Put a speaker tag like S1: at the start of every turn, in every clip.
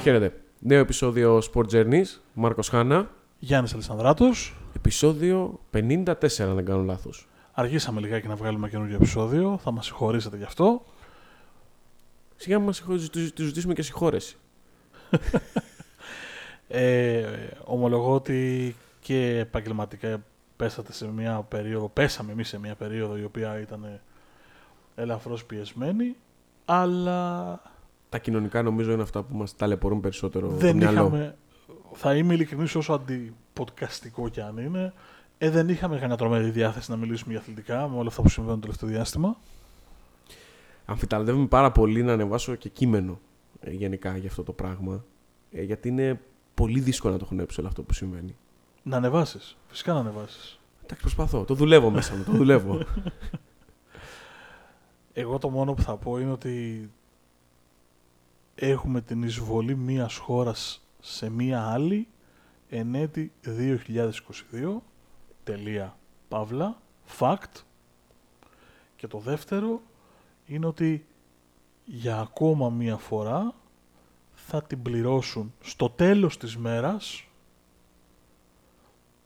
S1: Χαίρετε, χαίρετε. Νέο επεισόδιο Sport Journeys. Μάρκος Χάνα.
S2: Γιάννης Αλessandράτος.
S1: Επεισόδιο 54, αν δεν κάνω λάθος.
S2: Αργήσαμε λιγάκι να βγάλουμε καινούργιο επεισόδιο. Θα μας συγχωρήσετε γι' αυτό.
S1: Σιγά μας συγχω- τους τους ζητήσουμε και συγχώρεση.
S2: Ε, ομολογώ ότι και επαγγελματικά πέσατε σε μια περίοδο, πέσαμε εμείς σε μια περίοδο η οποία ήταν ελαφρώς πιεσμένη, αλλά
S1: Τα κοινωνικά νομίζω είναι αυτά που μας ταλαιπωρούν περισσότερο το
S2: δεν
S1: μυαλό.
S2: είχαμε, θα είμαι ειλικρινής όσο αντιποδκαστικό κι αν είναι, ε, δεν είχαμε κανένα τρομερή διάθεση να μιλήσουμε για αθλητικά με όλα αυτά που συμβαίνουν το τελευταίο διάστημα.
S1: Αμφιταλαντεύομαι πάρα πολύ να ανεβάσω και κείμενο ε, γενικά για αυτό το πράγμα. ε, γιατί είναι πολύ δύσκολο να το χωνέψω όλο αυτό που συμβαίνει.
S2: Να ανεβάσεις, φυσικά να ανεβάσεις.
S1: Εντάξει, προσπαθώ. Το δουλεύω μέσα μου. Το δουλεύω.
S2: Εγώ το μόνο που θα πω είναι ότι έχουμε την εισβολή μίας χώρας σε μία άλλη εν έτη 2022, τελεία, παύλα, fact. Και το δεύτερο είναι ότι για ακόμα μία φορά θα την πληρώσουν στο τέλος της μέρας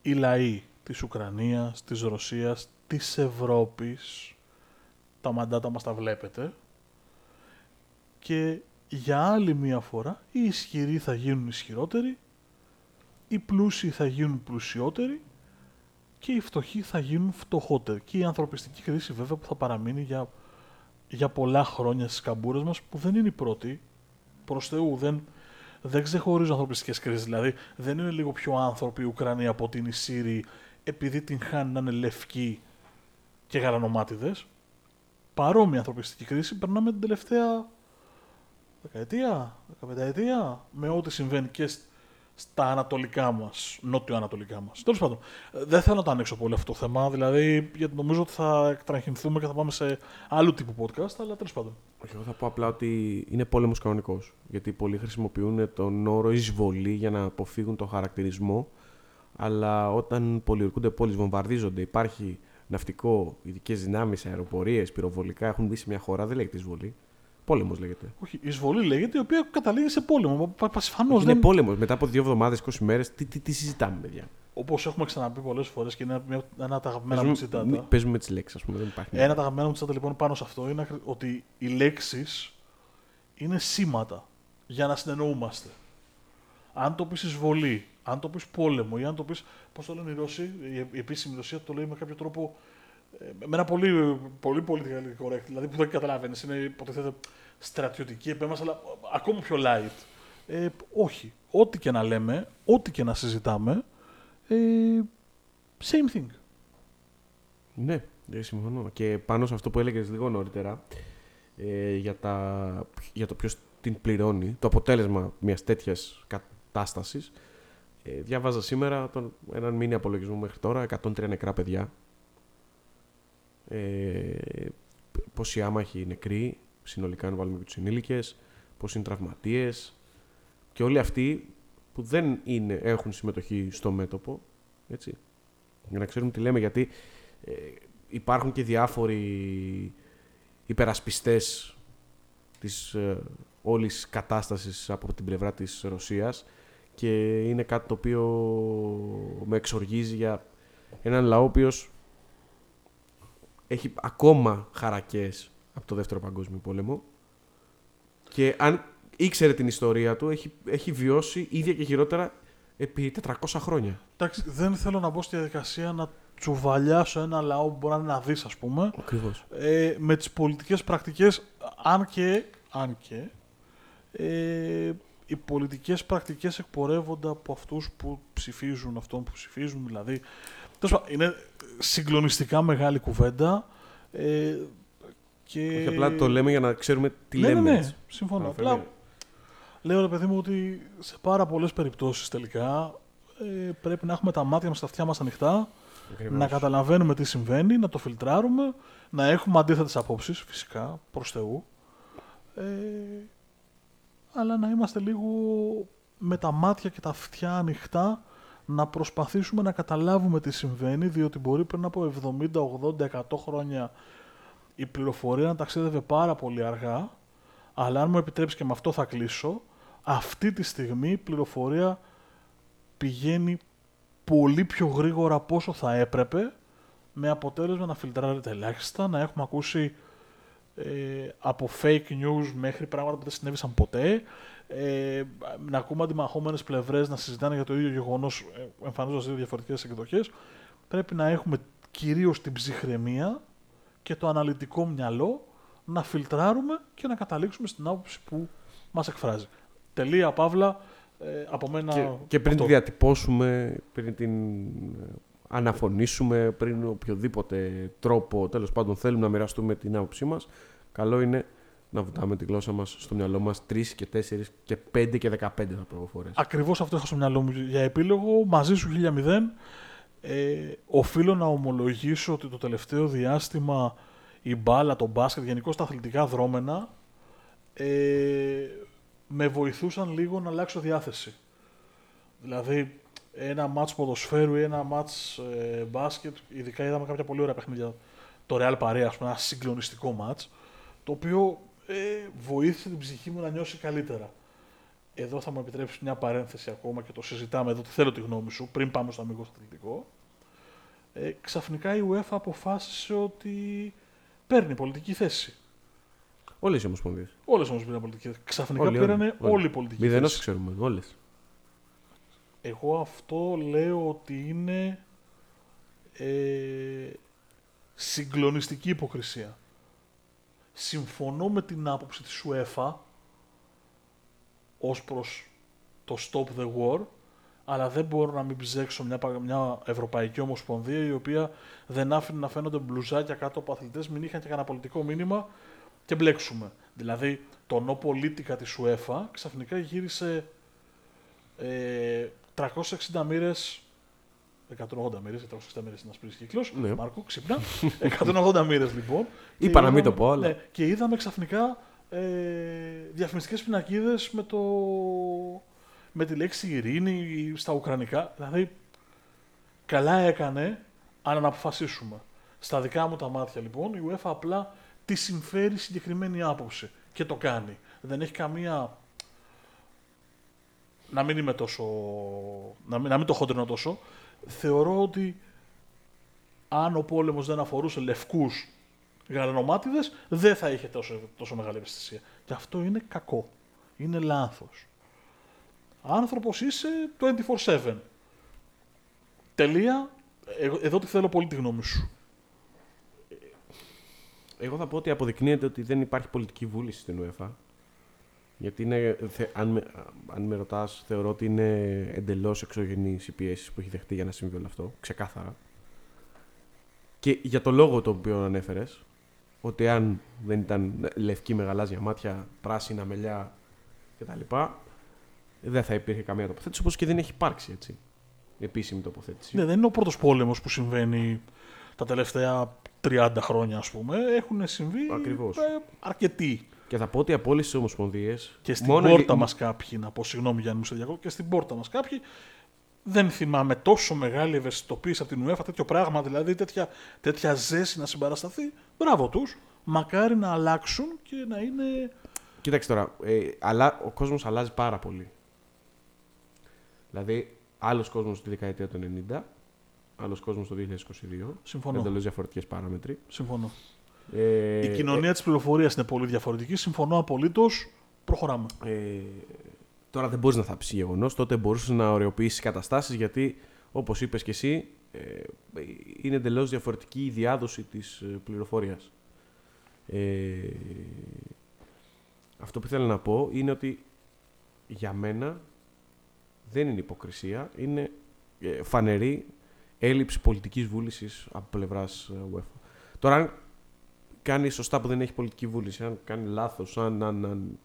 S2: οι λαοί της Ουκρανίας, της Ρωσίας, της Ευρώπης, τα μαντάτα μας τα βλέπετε. Και για άλλη μία φορά οι ισχυροί θα γίνουν ισχυρότεροι, οι πλούσιοι θα γίνουν πλουσιότεροι και οι φτωχοί θα γίνουν φτωχότεροι. Και η ανθρωπιστική κρίση βέβαια που θα παραμείνει για, για πολλά χρόνια στις καμπούρες μας που δεν είναι η πρώτη. Προς Θεού δεν, δεν ξεχωρίζω ανθρωπιστικές κρίσεις. Δηλαδή δεν είναι λίγο πιο άνθρωποι οι Ουκρανοί από ότι είναι οι Σύριοι επειδή την χάνει να είναι λευκοί και γαλανομάτιδες παρόμοια ανθρωπιστική κρίση περνάμε την τελευταία δεκαετία, δεκαπενταετία με ό,τι συμβαίνει και σ- στα ανατολικά μας, νότιο-ανατολικά μας. Τέλος πάντων, ε, δεν θέλω να το ανοίξω πολύ αυτό το θέμα, δηλαδή γιατί νομίζω ότι θα εκτραχυνθούμε και θα πάμε σε άλλου τύπου podcast, αλλά τέλος πάντων.
S1: Όχι, εγώ θα πω απλά ότι είναι πόλεμος κανονικός. Γιατί πολλοί χρησιμοποιούν τον όρο εισβολή για να αποφύγουν τον χαρακτηρισμό. Αλλά όταν πολιορκούνται πόλεις, βομβαρδίζονται, υπάρχει ναυτικό, ειδικές δυνάμεις, αεροπορίες, πυροβολικά έχουν μπει σε μια χώρα, δεν λέγεται εισβολή. Πόλεμος λέγεται.
S2: Όχι, η εισβολή λέγεται, η οποία καταλήγει σε πόλεμο. Πασφανώ
S1: είναι
S2: δεν.
S1: πόλεμος. Μετά από δύο εβδομάδες, 20 μέρες, τι, τι, τι συζητάμε, παιδιά;
S2: Όπως έχουμε ξαναπεί πολλές φορές και είναι μια- ένα από τα αγαπημένα μου
S1: Παίζουμε,
S2: τσιτάτα.
S1: παίζουμε με τις λέξεις, ας πούμε. Δεν υπάρχει.
S2: Ένα από τα αγαπημένα μου τσιτάτα λοιπόν πάνω σε αυτό είναι ακρι- ότι οι λέξεις είναι σήματα για να συνεννοούμαστε. Αν το πεις εισβολή, αν το πεις πόλεμο ή αν το πεις. Πώς το λένε οι Ρώσοι, η η επίσημη Ρωσία το λέει με κάποιο τρόπο. Ε, Με ένα πολύ, πολύ πολιτικά correct, δηλαδή που δεν καταλαβαίνεις. Είναι υποτίθεται στρατιωτική επέμβαση, αλλά ακόμα πιο light. Ε, όχι. Ό,τι και να λέμε, ό,τι και να συζητάμε, ε, same thing.
S1: Ναι, δεν συμφωνώ. Και πάνω σε αυτό που έλεγες λίγο νωρίτερα ε, για, τα, για το ποιος την πληρώνει, το αποτέλεσμα μιας τέτοιας κατάστασης. Ε, διάβαζα σήμερα τον, έναν μήνυμα απολογισμό μέχρι τώρα, 103 νεκρά παιδιά. Ε, πόσοι άμαχοι νεκροί, συνολικά αν βάλουμε και τους ενήλικες, πόσοι είναι τραυματίες. Και όλοι αυτοί που δεν είναι, έχουν συμμετοχή στο μέτωπο, έτσι, για να ξέρουμε τι λέμε, γιατί ε, υπάρχουν και διάφοροι υπερασπιστές της ε, όλης κατάστασης από την πλευρά της Ρωσίας και είναι κάτι το οποίο με εξοργίζει για έναν λαό ο οποίος έχει ακόμα χαρακές από το Δεύτερο Παγκόσμιο Πόλεμο και αν ήξερε την ιστορία του έχει, έχει βιώσει ίδια και χειρότερα επί 400 χρόνια.
S2: Εντάξει, δεν θέλω να μπω στη διαδικασία να τσουβαλιάσω ένα λαό που μπορεί να είναι να δεις, ας πούμε,
S1: Ακριβώς.
S2: ε, με τις πολιτικές πρακτικές, αν και, αν και ε, οι πολιτικές πρακτικές εκπορεύονται από αυτούς που ψηφίζουν αυτόν που ψηφίζουν, δηλαδή, τέλος πάντων, είναι συγκλονιστικά μεγάλη κουβέντα ε, και...
S1: Όχι απλά το λέμε για να ξέρουμε τι
S2: ναι,
S1: λέμε.
S2: ναι, ναι,
S1: έτσι.
S2: συμφωνώ.
S1: Αναφέρουμε.
S2: Απλά λέω ρε παιδί μου ότι σε πάρα πολλές περιπτώσεις τελικά ε, πρέπει να έχουμε τα μάτια μας, τα αυτιά μας ανοιχτά,
S1: Ακριβώς.
S2: να καταλαβαίνουμε τι συμβαίνει, να το φιλτράρουμε, να έχουμε αντίθετες απόψεις φυσικά, προς Θεού, ε, αλλά να είμαστε λίγο με τα μάτια και τα αυτιά ανοιχτά να προσπαθήσουμε να καταλάβουμε τι συμβαίνει, διότι μπορεί πριν από 70, 80, 100 χρόνια η πληροφορία να ταξίδευε πάρα πολύ αργά, αλλά αν μου επιτρέψεις και με αυτό θα κλείσω, Αυτή τη στιγμή η πληροφορία πηγαίνει πολύ πιο γρήγορα από όσο θα έπρεπε με αποτέλεσμα να φιλτράρεται ελάχιστα, να έχουμε ακούσει ε, από fake news μέχρι πράγματα που δεν συνέβησαν ποτέ, ε, να ακούμε αντιμαχόμενες πλευρές να συζητάνε για το ίδιο γεγονός ε, εμφανίζοντας δύο διαφορετικές εκδοχές. Πρέπει να έχουμε κυρίως την ψυχραιμία και το αναλυτικό μυαλό να φιλτράρουμε και να καταλήξουμε στην άποψη που μας εκφράζει. Τελεία, Παύλα, ε, από μένα
S1: Και, και πριν
S2: αυτό.
S1: τη διατυπώσουμε, πριν την αναφωνήσουμε, πριν οποιοδήποτε τρόπο τέλος πάντων θέλουμε να μοιραστούμε την άποψή μας, καλό είναι να βουτάμε τη γλώσσα μας στο μυαλό μας 3 και 4 και 5 και 15 θα πω φορές.
S2: Ακριβώς αυτό είχα στο μυαλό μου για επίλογο. Μαζί σου 1000. Ε, οφείλω να ομολογήσω ότι το τελευταίο διάστημα η μπάλα, το μπάσκετ, γενικώ τα αθλητικά δρόμενα ε, με βοηθούσαν λίγο να αλλάξω διάθεση. Δηλαδή, ένα μάτς ποδοσφαίρου ή ένα μάτς ε, μπάσκετ, ειδικά είδαμε κάποια πολύ ωραία παιχνίδια, το Real Παρέα, ας πούμε, ένα συγκλονιστικό μάτς, το οποίο ε, βοήθησε την ψυχή μου να νιώσει καλύτερα. Εδώ θα μου επιτρέψεις μια παρένθεση ακόμα και το συζητάμε εδώ, τι θέλω τη γνώμη σου, πριν πάμε στο αμυγός αθλητικό. Ε, ξαφνικά η UEFA αποφάσισε ότι παίρνει πολιτική θέση.
S1: Όλες οι ομοσπονδίες.
S2: Όλες όμως πήραν πολιτική θέση. Ξαφνικά
S1: Όλοι,
S2: πήραν
S1: όλοι,
S2: όλοι,
S1: όλοι.
S2: πολιτική
S1: Μηδενός
S2: θέση.
S1: ξέρουμε, όλες.
S2: Εγώ αυτό λέω ότι είναι ε, συγκλονιστική υποκρισία. Συμφωνώ με την άποψη της UEFA ως προς το Stop the War, αλλά δεν μπορώ να μην ψέξω μια, πα- μια Ευρωπαϊκή Ομοσπονδία η οποία δεν άφηνε να φαίνονται μπλουζάκια κάτω από αθλητές, μην είχαν και κανένα πολιτικό μήνυμα και μπλέξουμε. Δηλαδή, το no politica της UEFA ξαφνικά γύρισε ε, 360 μοίρες 180 μοίρες, 360 μοίρες είναι ένας πλήρης κύκλος.
S1: Ναι.
S2: Μάρκο, ξύπνα. 180 μοίρες λοιπόν. Και
S1: Είπα να μην
S2: είδαμε-
S1: το πω, αλλά-
S2: Ναι, και είδαμε ξαφνικά ε, διαφημιστικές πινακίδες με, το, με τη λέξη ειρήνη στα ουκρανικά. Δηλαδή, καλά έκανε αν να αποφασίσουμε. Στα δικά μου τα μάτια λοιπόν, η UEFA απλά τη συμφέρει συγκεκριμένη άποψη και το κάνει. Δεν έχει καμία να μην είμαι τόσο. να μην, να μην το χοντρινώ τόσο. Θεωρώ ότι αν ο πόλεμος δεν αφορούσε λευκούς γαλανομάτιδες, δεν θα είχε τόσο, τόσο μεγάλη ευαισθησία. Και αυτό είναι κακό. Είναι λάθος. Άνθρωπος είσαι 24-7. Τελεία. Εγώ- Εδώ τη θέλω πολύ τη γνώμη σου.
S1: Εγώ θα πω ότι αποδεικνύεται ότι δεν υπάρχει πολιτική βούληση στην UEFA. Γιατί είναι, θε- αν, με, αν με ρωτάς, θεωρώ ότι είναι εντελώς εξωγενή οι πιέσεις που έχει δεχτεί για να συμβεί όλο αυτό. Ξεκάθαρα. Και για το λόγο το οποίο ανέφερες, ότι αν δεν ήταν λευκή με γαλάζια μάτια, πράσινα μελιά κτλ., δεν θα υπήρχε καμία τοποθέτηση, όπως και δεν έχει υπάρξει έτσι. Επίσημη τοποθέτηση.
S2: Ναι, δεν είναι ο πρώτος πόλεμος που συμβαίνει τα τελευταία 30 χρόνια, ας πούμε. Έχουν συμβεί
S1: Ακριβώς.
S2: ε, αρκετοί.
S1: Και θα πω ότι από όλες τις ομοσπονδίες.
S2: Και στην πόρτα μας κάποιοι, να πω συγγνώμη Γιάννη μου σε διακόπτω, και στην πόρτα μας κάποιοι δεν θυμάμαι τόσο μεγάλη ευαισθητοποίηση από την UEFA, τέτοιο πράγμα, δηλαδή τέτοια, τέτοια ζέση να συμπαρασταθεί. Μπράβο τους. Μακάρι να αλλάξουν και να είναι.
S1: Κοίταξε τώρα, ε, αλλά ο κόσμος αλλάζει πάρα πολύ. Δηλαδή, άλλος κόσμος στη δεκαετία του 90, άλλος κόσμος το 2022.
S2: Συμφωνώ.
S1: Εντελώς διαφορετικές παράμετροι.
S2: Συμφωνώ.
S1: Ε,
S2: Η κοινωνία της πληροφορίας είναι πολύ διαφορετική. Συμφωνώ απολύτως. Προχωράμε.
S1: Ε, τώρα δεν μπορείς να θάψεις γεγονός. Τότε μπορούσες να ωρεοποιήσει καταστάσεις γιατί, όπως είπες και εσύ, ε, είναι εντελώς διαφορετική η διάδοση της πληροφορίας. Ε, αυτό που ήθελα να πω είναι ότι για μένα δεν είναι υποκρισία, είναι ε, φανερή έλλειψη πολιτικής βούλησης από πλευράς ε, UEFA. Τώρα, αν κάνει σωστά που δεν έχει πολιτική βούληση, αν κάνει λάθος, αν, αν, αν...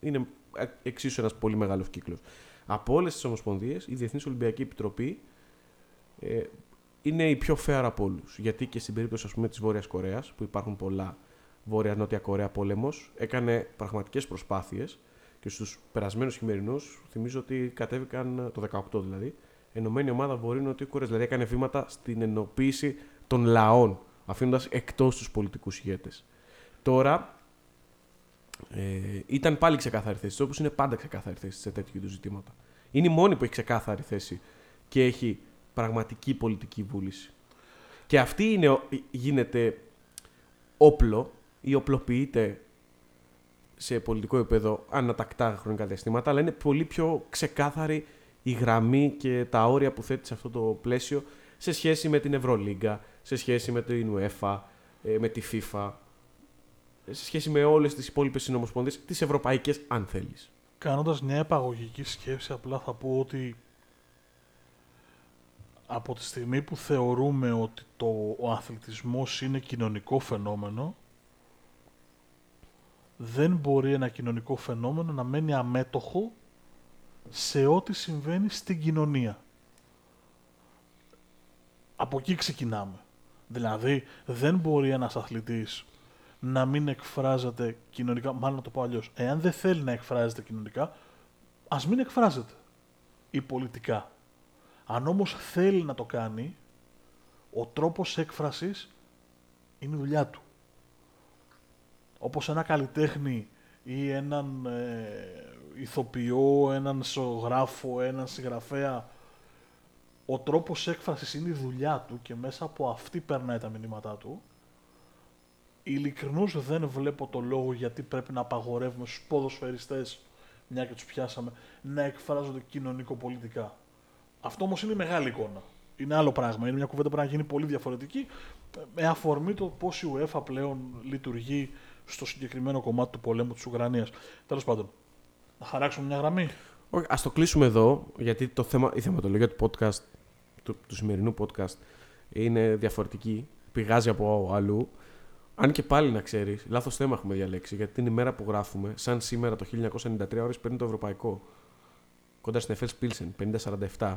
S1: είναι ε, εξίσου ένας πολύ μεγάλος κύκλος. Από όλες τις ομοσπονδίες, η Διεθνής Ολυμπιακή Επιτροπή ε, είναι η πιο fair από όλους. Γιατί και στην περίπτωση ας πούμε, της Βόρειας Κορέας, που υπάρχουν πολλά Βόρεια-Νότια Κορέα πόλεμος, έκανε πραγματικές προσπάθειες και στους περασμένους χειμερινούς, θυμίζω ότι κατέβηκαν το 18 δηλαδή, ενωμένη ομάδα Βορείου-Νότιου Κορέας. Δηλαδή έκανε βήματα στην ενοποίηση των λαών, αφήνοντας εκτός τους πολιτικούς ηγέτες. Τώρα, Ε, ήταν πάλι ξεκάθαρη θέση, όπω είναι πάντα ξεκάθαρη θέση σε τέτοιου είδους ζητήματα. Είναι η μόνη που έχει ξεκάθαρη θέση και έχει πραγματική πολιτική βούληση. Και αυτή είναι, ο- γίνεται όπλο ή οπλοποιείται σε πολιτικό επίπεδο ανατακτά χρονικά διαστήματα, αλλά είναι πολύ πιο ξεκάθαρη η γραμμή και τα όρια που θέτει σε αυτό το πλαίσιο σε σχέση με την Ευρωλίγκα, σε σχέση με την UEFA, ε, με τη FIFA, ε, σε σχέση με όλες τις υπόλοιπες συνομοσπονδίες, τις ευρωπαϊκές αν θέλεις.
S2: Κάνοντας μια επαγωγική σκέψη, απλά θα πω ότι από τη στιγμή που θεωρούμε ότι το, ο αθλητισμός είναι κοινωνικό φαινόμενο, δεν μπορεί ένα κοινωνικό φαινόμενο να μένει αμέτωχο σε ό,τι συμβαίνει στην κοινωνία. Από εκεί ξεκινάμε. Δηλαδή, δεν μπορεί ένας αθλητής να μην εκφράζεται κοινωνικά, μάλλον να το πω αλλιώς. Εάν δεν θέλει να εκφράζεται κοινωνικά, ας μην εκφράζεται ή πολιτικά. Αν όμως θέλει να το κάνει, ο τρόπος έκφρασης είναι η δουλειά του. Όπως ένα καλλιτέχνη ή έναν ε, ηθοποιό, έναν ζωγράφο, έναν συγγραφέα, ο τρόπος έκφρασης είναι η δουλειά του και μέσα από αυτή περνάει τα μηνύματά του, ειλικρινώς δεν βλέπω το λόγο γιατί πρέπει να απαγορεύουμε στους ποδοσφαιριστές, μια και τους πιάσαμε, να εκφράζονται κοινωνικο-πολιτικά. Αυτό όμως είναι η μεγάλη εικόνα. Είναι άλλο πράγμα. Είναι μια κουβέντα που πρέπει να γίνει πολύ διαφορετική με αφορμή το πώς η UEFA πλέον λειτουργεί στο συγκεκριμένο κομμάτι του πολέμου της Ουκρανίας. Τέλος πάντων, να χαράξουμε μια γραμμή.
S1: Όχι, ας το κλείσουμε εδώ, γιατί το θέμα, η θεματολογία του podcast, του, του σημερινού podcast, είναι διαφορετική, πηγάζει από αλλού. Αν και πάλι να ξέρεις, λάθος θέμα έχουμε διαλέξει, γιατί την ημέρα που γράφουμε, σαν σήμερα το 1993 ώρες παίρνει το ευρωπαϊκό. Κοντά στην Εφέλ Πίλσεν, 50-47.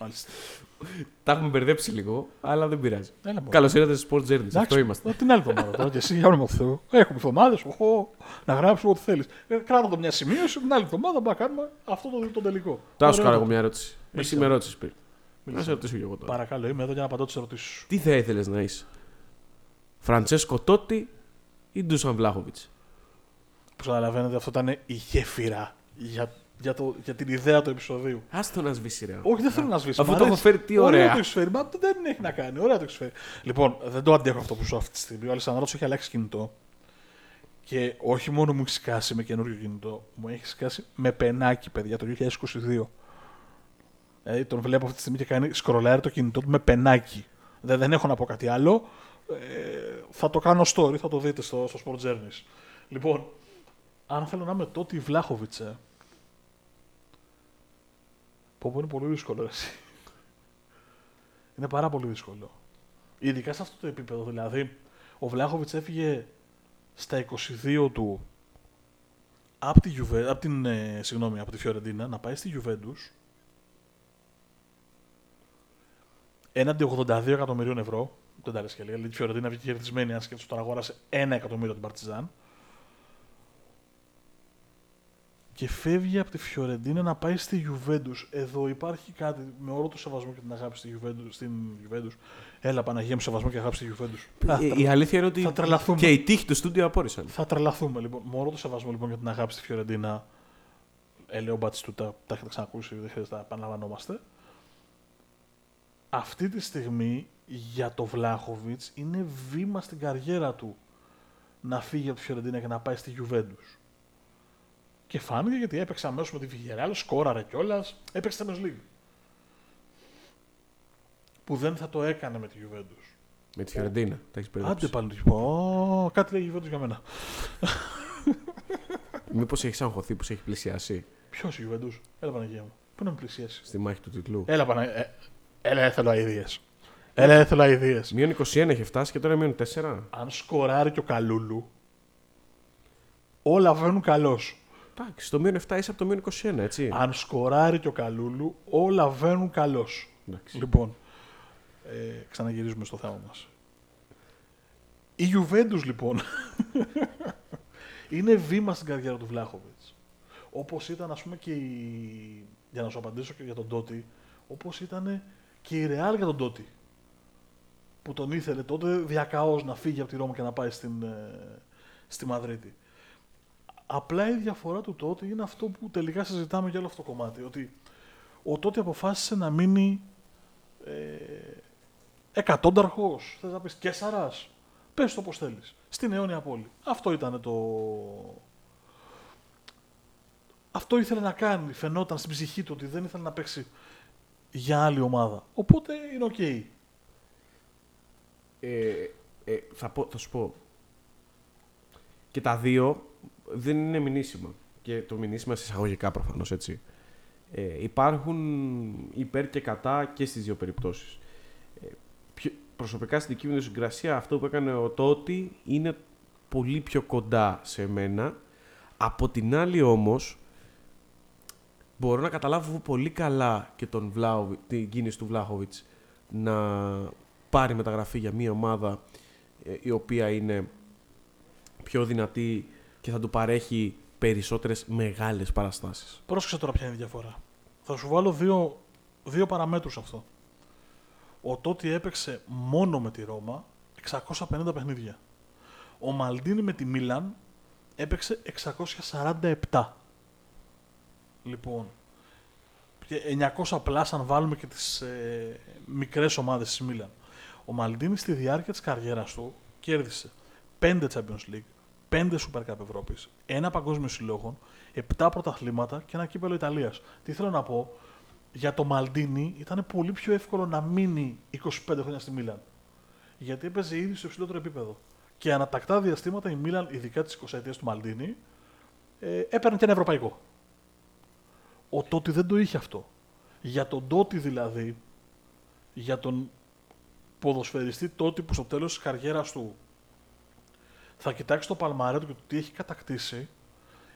S2: Μάλιστα.
S1: Τα έχουμε μπερδέψει λίγο, αλλά δεν πειράζει.
S2: Έλα, μωρέ.
S1: Καλώς ήρθατε στο Sport Journeys.
S2: Εντάξει,
S1: Αυτό είμαστε.
S2: ε, Την άλλη εβδομάδα τώρα και εσύ, για όνομα του Θεού. Έχουμε εβδομάδες, να γράψουμε ό,τι θέλεις. Κράτα το μια σημείωση, την άλλη εβδομάδα να κάνουμε αυτό το, το τελικό.
S1: Τώρα σου
S2: Ωραίο.
S1: κάνω εγώ μια ερώτηση.
S2: Μίλησε.
S1: Εσύ με ρώτησες πριν. Να
S2: Μίλησε.
S1: σε ρωτήσω και εγώ τώρα.
S2: Παρακαλώ, είμαι εδώ για να απαντώ τις ερωτήσεις σου.
S1: Τι θα ήθελες να είσαι, Φραντσέσκο Τότι ή Ντούσαν Βλάχοβιτς;
S2: Που καταλαβαίνετε, αυτό ήταν η γέφυρα για, για, το, για την ιδέα του επεισοδίου.
S1: Άστο να σβήσει, ρε.
S2: Όχι, δεν θέλω να σβήσω.
S1: Αφού
S2: Μ'
S1: το έχω
S2: αρέσει.
S1: φέρει, τι
S2: Ωραία
S1: ωραία.
S2: το έχεις φέρει. Μα δεν έχει να κάνει. Ωραία το έχεις φέρει. Λοιπόν, δεν το αντέχω αυτό που σου αυτή τη στιγμή. Ο Αλessandro έχει αλλάξει κινητό. Και όχι μόνο μου έχει σκάσει με καινούριο κινητό, μου έχει σκάσει με πενάκι, παιδιά, το 2022. Δηλαδή τον βλέπω αυτή τη στιγμή και κάνει σκρολάρει το κινητό του με πενάκι. Δεν, δεν έχω να πω κάτι άλλο. Ε, θα το κάνω story, θα το δείτε στο, στο Sport Journeys. Λοιπόν, αν θέλω να είμαι τότε η Βλάχοβιτς, ε, Πω πω είναι πολύ δύσκολο εσύ. Είναι πάρα πολύ δύσκολο. Ειδικά σε αυτό το επίπεδο δηλαδή. Ο Βλάχοβιτς έφυγε στα 22 του από, τη Juve, από την, ε, συγγνώμη, από τη Φιωρεντίνα να πάει στη Juventus έναντι 82 εκατομμυρίων ευρώ. Δεν τα λες και λίγα. Δηλαδή η Φιωρεντίνα βγήκε κερδισμένη αν σκέφτεσαι τον αγόρασε 1 εκατομμύριο την Παρτιζάν. και φεύγει από τη Φιωρεντίνα να πάει στη Juventus. Εδώ υπάρχει κάτι με όλο το σεβασμό και την αγάπη στη Juventus, στην Juventus. Έλα Παναγία μου, σεβασμό και αγάπη στη Juventus. Θα,
S1: Η, η αλήθεια είναι ότι
S2: θα τρελαθούμε.
S1: και οι τύχοι του στούντιο απόρρισαν.
S2: θα τρελαθούμε λοιπόν. Με όλο το σεβασμό λοιπόν για την αγάπη στη Φιωρεντίνα. Ελέω Μπατιστούτα, τα έχετε ξανακούσει, δεν χρειάζεται να επαναλαμβανόμαστε. Αυτή τη στιγμή για το Βλάχοβιτς είναι βήμα στην καριέρα του να φύγει από τη Φιωρεντίνα και να πάει στη Juventus. Και φάνηκε γιατί έπαιξε αμέσως με τη Villarreal, σκόραρε κιόλας, έπαιξε Champions League. Που δεν θα το έκανε με τη Juventus.
S1: Με τη Φιωρεντίνα. Τα έχεις
S2: Άντε
S1: μπερδέψει.
S2: πάλι. Ω, κάτι λέει η Juventus για μένα.
S1: Μήπως έχει αγχωθεί που σε έχει πλησιάσει;
S2: Ποιος η Juventus, έλα Παναγία μου. Πού να με πλησιάσει;
S1: στη μάχη του τίτλου.
S2: Έλα Παναγία. Ε, έλα, δεν θέλω αειδίε. Έλα, δεν θέλω αειδίε.
S1: Μείον 21 έχει φτάσει και τώρα μείον 4.
S2: Αν σκοράρει και ο Καλούλου, όλα βαίνουν καλώς.
S1: Εντάξει, στο μείον 7 είσαι από το μείον 21, έτσι.
S2: Αν σκοράρει και ο Καλούλου, όλα βαίνουν καλώς.
S1: Εντάξει.
S2: Λοιπόν, ε, ξαναγυρίζουμε στο θέμα μας. Η Juventus λοιπόν είναι βήμα στην καριέρα του Βλάχοβιτς. Όπως ήταν ας πούμε και η... Για να σου απαντήσω και για τον Τότι, όπως ήταν και η Real για τον Τότι. Που τον ήθελε τότε διακαώς να φύγει από τη Ρώμη και να πάει στην, ε, στη Μαδρίτη. Απλά η διαφορά του τότε είναι αυτό που τελικά συζητάμε για όλο αυτό το κομμάτι. Ότι ο τότε αποφάσισε να μείνει ε, εκατόνταρχος, θες να πεις και σαράς. Πες το πώς θέλεις. Στην αιώνια πόλη. Αυτό ήταν το... Αυτό ήθελε να κάνει. Φαινόταν στην ψυχή του ότι δεν ήθελε να παίξει για άλλη ομάδα. Οπότε είναι οκ.
S1: Ε, ε, θα, πω, θα σου πω. Και τα δύο δεν είναι μηνύσιμα. Και το μηνύσιμα σε εισαγωγικά προφανώς έτσι. Ε, υπάρχουν υπέρ και κατά και στις δύο περιπτώσεις. Ε, πιο, προσωπικά στην δική μου συγκρασία αυτό που έκανε ο Τότι είναι πολύ πιο κοντά σε μένα. Από την άλλη όμως μπορώ να καταλάβω πολύ καλά και τον Βλάου, την κίνηση του Βλάχοβιτς να πάρει μεταγραφή για μια ομάδα ε, η οποία είναι πιο δυνατή και θα του παρέχει περισσότερες μεγάλες παραστάσεις.
S2: Πρόσεξε τώρα ποια είναι η διαφορά. Θα σου βάλω δύο, δύο παραμέτρους αυτό. Ο Τότι έπαιξε μόνο με τη Ρώμα 650 παιχνίδια. Ο Μαλντίνη με τη Μίλαν έπαιξε 647. Λοιπόν, 900 plus αν βάλουμε και τις ε, μικρές ομάδες της Μίλαν. Ο Μαλντίνη στη διάρκεια της καριέρας του κέρδισε 5 Champions League, 5 Super Cup Ευρώπης, ένα παγκόσμιο συλλόγων, 7 πρωταθλήματα και ένα κύπελο Ιταλίας. Τι θέλω να πω, για το Μαλντίνη ήταν πολύ πιο εύκολο να μείνει 25 χρόνια στη Μίλαν. Γιατί έπαιζε ήδη στο υψηλότερο επίπεδο. Και ανατακτά διαστήματα η Μίλαν, ειδικά τις 20 ετίε του Μαλντίνη, ε, έπαιρνε και ένα ευρωπαϊκό. Ο Τότι δεν το είχε αυτό. Για τον Τότι δηλαδή, για τον ποδοσφαιριστή Τότι που στο τέλος της καριέρας του θα κοιτάξει το παλμαρέ του και το τι έχει κατακτήσει,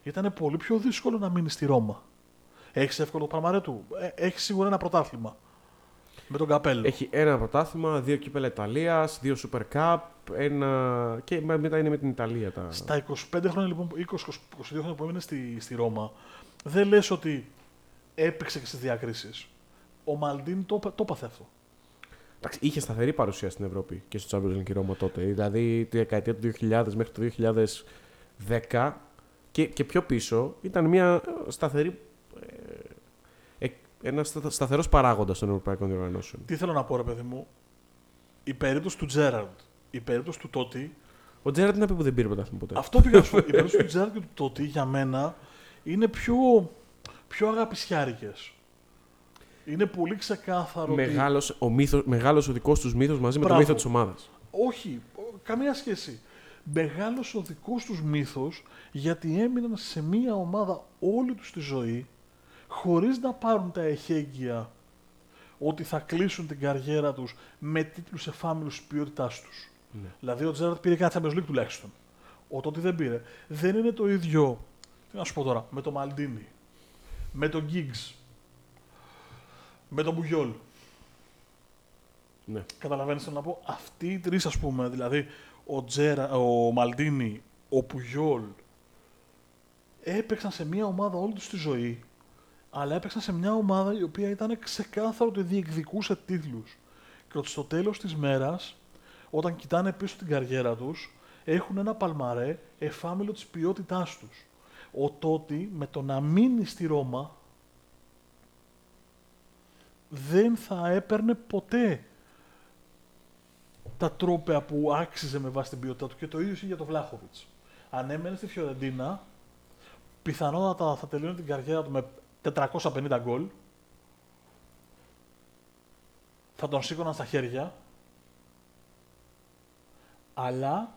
S2: ήταν πολύ πιο δύσκολο να μείνει στη Ρώμα. Έχεις εύκολο το παλμαρέ του; Ε, έχεις σίγουρα ένα πρωτάθλημα. Με τον καπέλο.
S1: Έχει ένα πρωτάθλημα, δύο κύπελα Ιταλίας, δύο Super Cup, ένα. και μετά είναι με την Ιταλία τα.
S2: Στα 25 χρόνια λοιπόν, 20-22 χρόνια που έμεινε στη, στη Ρώμα, δεν λες ότι έπαιξε και στις διακρίσεις. Ο Μαλντίν το, το έπαθε αυτό.
S1: Εντάξει, είχε σταθερή παρουσία στην Ευρώπη και στο Champions League Ρώμα τότε. Δηλαδή τη δεκαετία του 2000 μέχρι το 2010 και, και πιο πίσω ήταν μια σταθερή. Ε, ένας σταθερός παράγοντας των ευρωπαϊκών διοργανώσεων.
S2: Τι θέλω να πω, ρε παιδί μου. Η περίπτωση του Τζέραρντ, η περίπτωση του Τότι.
S1: Ο Τζέραρντ είναι που δεν πήρε πρωτάθλημα ποτέ.
S2: Αυτό πήγα σου. η περίπτωση του Τζέραρντ και του Τότι για μένα είναι πιο, πιο αγαπησιάρικες. Είναι πολύ ξεκάθαρο.
S1: Μεγάλος, ο, μύθος, μεγάλος ο δικός τους μύθος μαζί
S2: Μπράβο.
S1: με το μύθο της ομάδας.
S2: Όχι, καμία σχέση. Μεγάλος ο δικός τους μύθος γιατί έμειναν σε μία ομάδα όλη τους τη ζωή χωρίς να πάρουν τα εχέγγυα ότι θα κλείσουν την καριέρα τους με τίτλους εφάμιλους της ποιότητάς τους.
S1: Ναι.
S2: Δηλαδή ο Τζέραρτ πήρε κάτι Champions League τουλάχιστον. Ο τότε δεν πήρε. Δεν είναι το ίδιο, τι να σου πω τώρα, με τον Μαλντίνι, με τον Giggs, με τον Μπουγιόλ.
S1: Ναι.
S2: Καταλαβαίνεις τι να πω. Αυτοί οι τρεις ας πούμε, δηλαδή ο, Τζέρα, ο Μαλντίνι, ο Πουγιόλ, έπαιξαν σε μια ομάδα όλη τους τη ζωή, αλλά έπαιξαν σε μια ομάδα η οποία ήταν ξεκάθαρο ότι διεκδικούσε τίτλους. Και ότι στο τέλος της μέρας, όταν κοιτάνε πίσω την καριέρα τους, έχουν ένα παλμαρέ εφάμιλο της ποιότητάς τους. Ο Τότι με το να μείνει στη Ρώμα δεν θα έπαιρνε ποτέ τα τρόπαια που άξιζε με βάση την ποιότητά του και το ίδιο ισχύει για τον Βλάχοβιτς. Αν έμενε στη Φιωρεντίνα, πιθανότατα θα τελειώνει την καριέρα του με 450 γκολ. Θα τον σήκωναν στα χέρια. Αλλά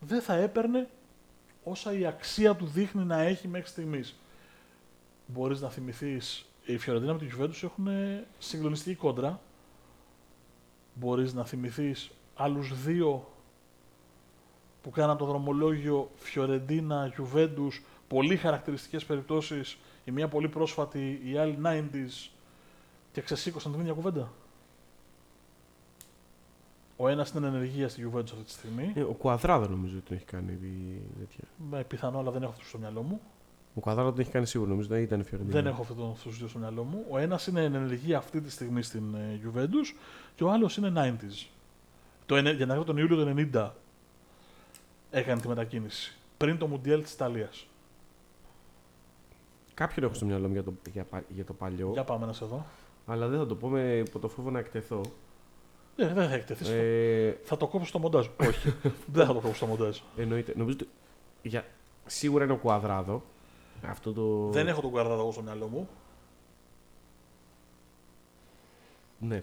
S2: δεν θα έπαιρνε όσα η αξία του δείχνει να έχει μέχρι στιγμής. Μπορείς να θυμηθείς, η Φιωρεντίνα με τη Juventus έχουν συγκλονιστική κόντρα. Μπορείς να θυμηθείς άλλους δύο που κάναν το δρομολόγιο Φιωρεντίνα, Juventus, πολύ χαρακτηριστικές περιπτώσεις, η μία πολύ πρόσφατη, η άλλη 90s και ξεσήκωσαν την ίδια κουβέντα. Ο ένας είναι ενεργεία στη Juventus αυτή τη στιγμή.
S1: Ε, ο Κουαδράδο νομίζω ότι τον έχει κάνει η- τέτοια.
S2: Με πιθανό, αλλά δεν έχω αυτό στο μυαλό μου.
S1: Ο Κουαδράδο τον έχει κάνει σίγουρα, νομίζω ότι ήταν η Φιωρεντίνα.
S2: Δεν έχω αυτού του δύο στο μυαλό μου. Ο ένας είναι εν ενεργεία αυτή τη στιγμή στην ε, Juventus και ο άλλος είναι 90s. Το, ενε- για να πω τον Ιούλιο του 90 έκανε τη μετακίνηση. πριν το Μουντιέλ της Ιταλίας.
S1: Κάποιον έχω στο μυαλό μου για το, για, πα- για το παλιό,
S2: Για πάμε να σε δω.
S1: αλλά δεν θα το πω με υπό το φόβο να εκτεθώ.
S2: Ε, δεν θα εκτεθείς.
S1: Ε,
S2: Θα το κόψω στο μοντάζ. Όχι. δεν θα το κόψω στο μοντάζ.
S1: εννοείται. Νομίζω ότι για, σίγουρα είναι ο Κουαδράδο. Αυτό το...
S2: Δεν έχω τον Κουαρδάδο εγώ στο μυαλό μου.
S1: Ναι.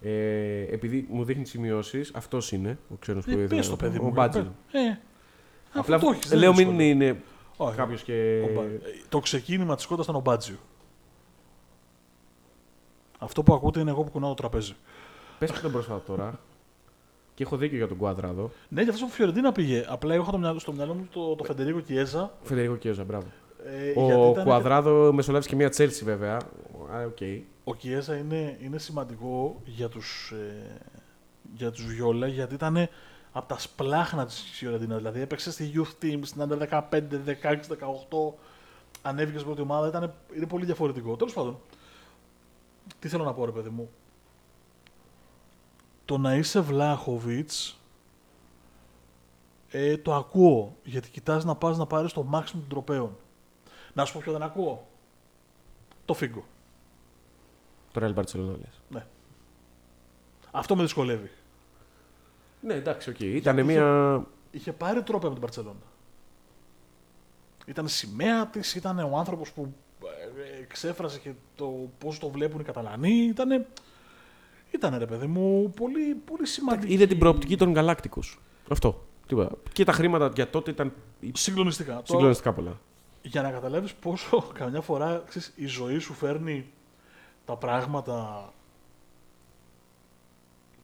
S1: Ε, επειδή μου δείχνει σημειώσεις, αυτός είναι ο ξένος που
S2: Ε,
S1: είδα.
S2: πες το παιδί
S1: ο
S2: μου.
S1: Μπάτζελ.
S2: Ε,
S1: Απλά
S2: αυτό το έχεις, δεν
S1: λέω
S2: είναι
S1: μην
S2: δύσκολο.
S1: είναι
S2: Όχι.
S1: κάποιος και.
S2: Ο Μπα- ε, Το ξεκίνημα της κότα ήταν ο Μπάτζιου. Αυτό που ακούτε είναι εγώ που κουνάω το τραπέζι.
S1: Πες που τον πρόσφατα τώρα. Και έχω δίκιο για τον Κουαδράδο.
S2: Ναι, για αυτό που Φιωρεντίνα πήγε. Απλά εγώ είχα το μυαλό- στο μυαλό μου το, το Φεντερίκο Κιέζα.
S1: Φεντερικό Κιέζα, μπράβο.
S2: Ε, γιατί
S1: Ο
S2: ήταν-
S1: Κουαδράδο μεσολάβησε και μια Τσέλσι βέβαια. Α, οκ.
S2: Ο Κιέζα είναι, είναι σημαντικό για τους, ε, για τους Βιόλα γιατί ήταν από τα σπλάχνα της Φιωρεντίνας. Δηλαδή έπαιξε στη Youth Team, στην Under 15, 16, 18. Ανέβηκε στην πρώτη ομάδα. Ήταν, είναι πολύ διαφορετικό. Τέλος πάντων, τι θέλω να πω ρε παιδί μου. Το να είσαι Βλάχοβιτς ε, το ακούω γιατί κοιτάς να πας να πάρεις το maximum των τροπαίων. Να σου πω ποιο δεν ακούω. Το Φίγκο.
S1: Το Real Barcelona λες.
S2: Αυτό με δυσκολεύει.
S1: Ναι, εντάξει, οκ. Ήταν
S2: Γιατί
S1: μια.
S2: Είχε πάρει τρόπαιο από την Μπαρσελόνα. Ήταν σημαία της, ήταν ο άνθρωπος που ε, εξέφρασε και το πώς το βλέπουν οι Καταλανοί. Ήταν. Ήταν ρε παιδί μου πολύ, πολύ σημαντικό.
S1: Είδε την προοπτική των galácticos. Αυτό. Τίποτα. Και τα χρήματα για τότε ήταν
S2: Συγκλονιστικά. Τώρα,
S1: συγκλονιστικά πολλά.
S2: για να καταλάβεις πόσο καμιά φορά ξέρεις, η ζωή σου φέρνει τα πράγματα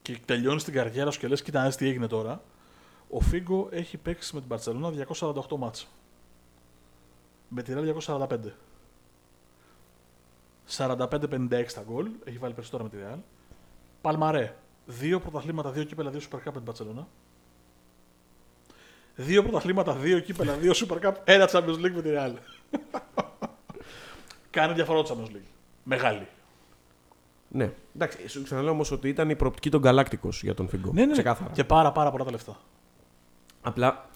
S2: και τελειώνεις την καριέρα σου και λες κοίτα δες τι έγινε τώρα. Ο Φίγκο έχει παίξει με την Παρσελόνα 248 μάτς. Με τη Real 245. 45-56 τα γκολ, έχει βάλει περισσότερα με τη Real. Παλμαρέ, δύο πρωταθλήματα, δύο κύπελα, δύο Super Cup με την Παρσελόνα. Δύο πρωταθλήματα, δύο κύπελα, δύο Super Cup, ένα Champions League με τη Real. Κάνει διαφορά το Champions League. Μεγάλη.
S1: Ναι. Εντάξει, σου ξαναλέω όμως ότι ήταν η προοπτική των Γαλάκτικος για τον Φιγκό.
S2: Ναι, ναι, ναι.
S1: Ξεκάθαρα.
S2: Και πάρα πάρα πολλά τα λεφτά.
S1: Απλά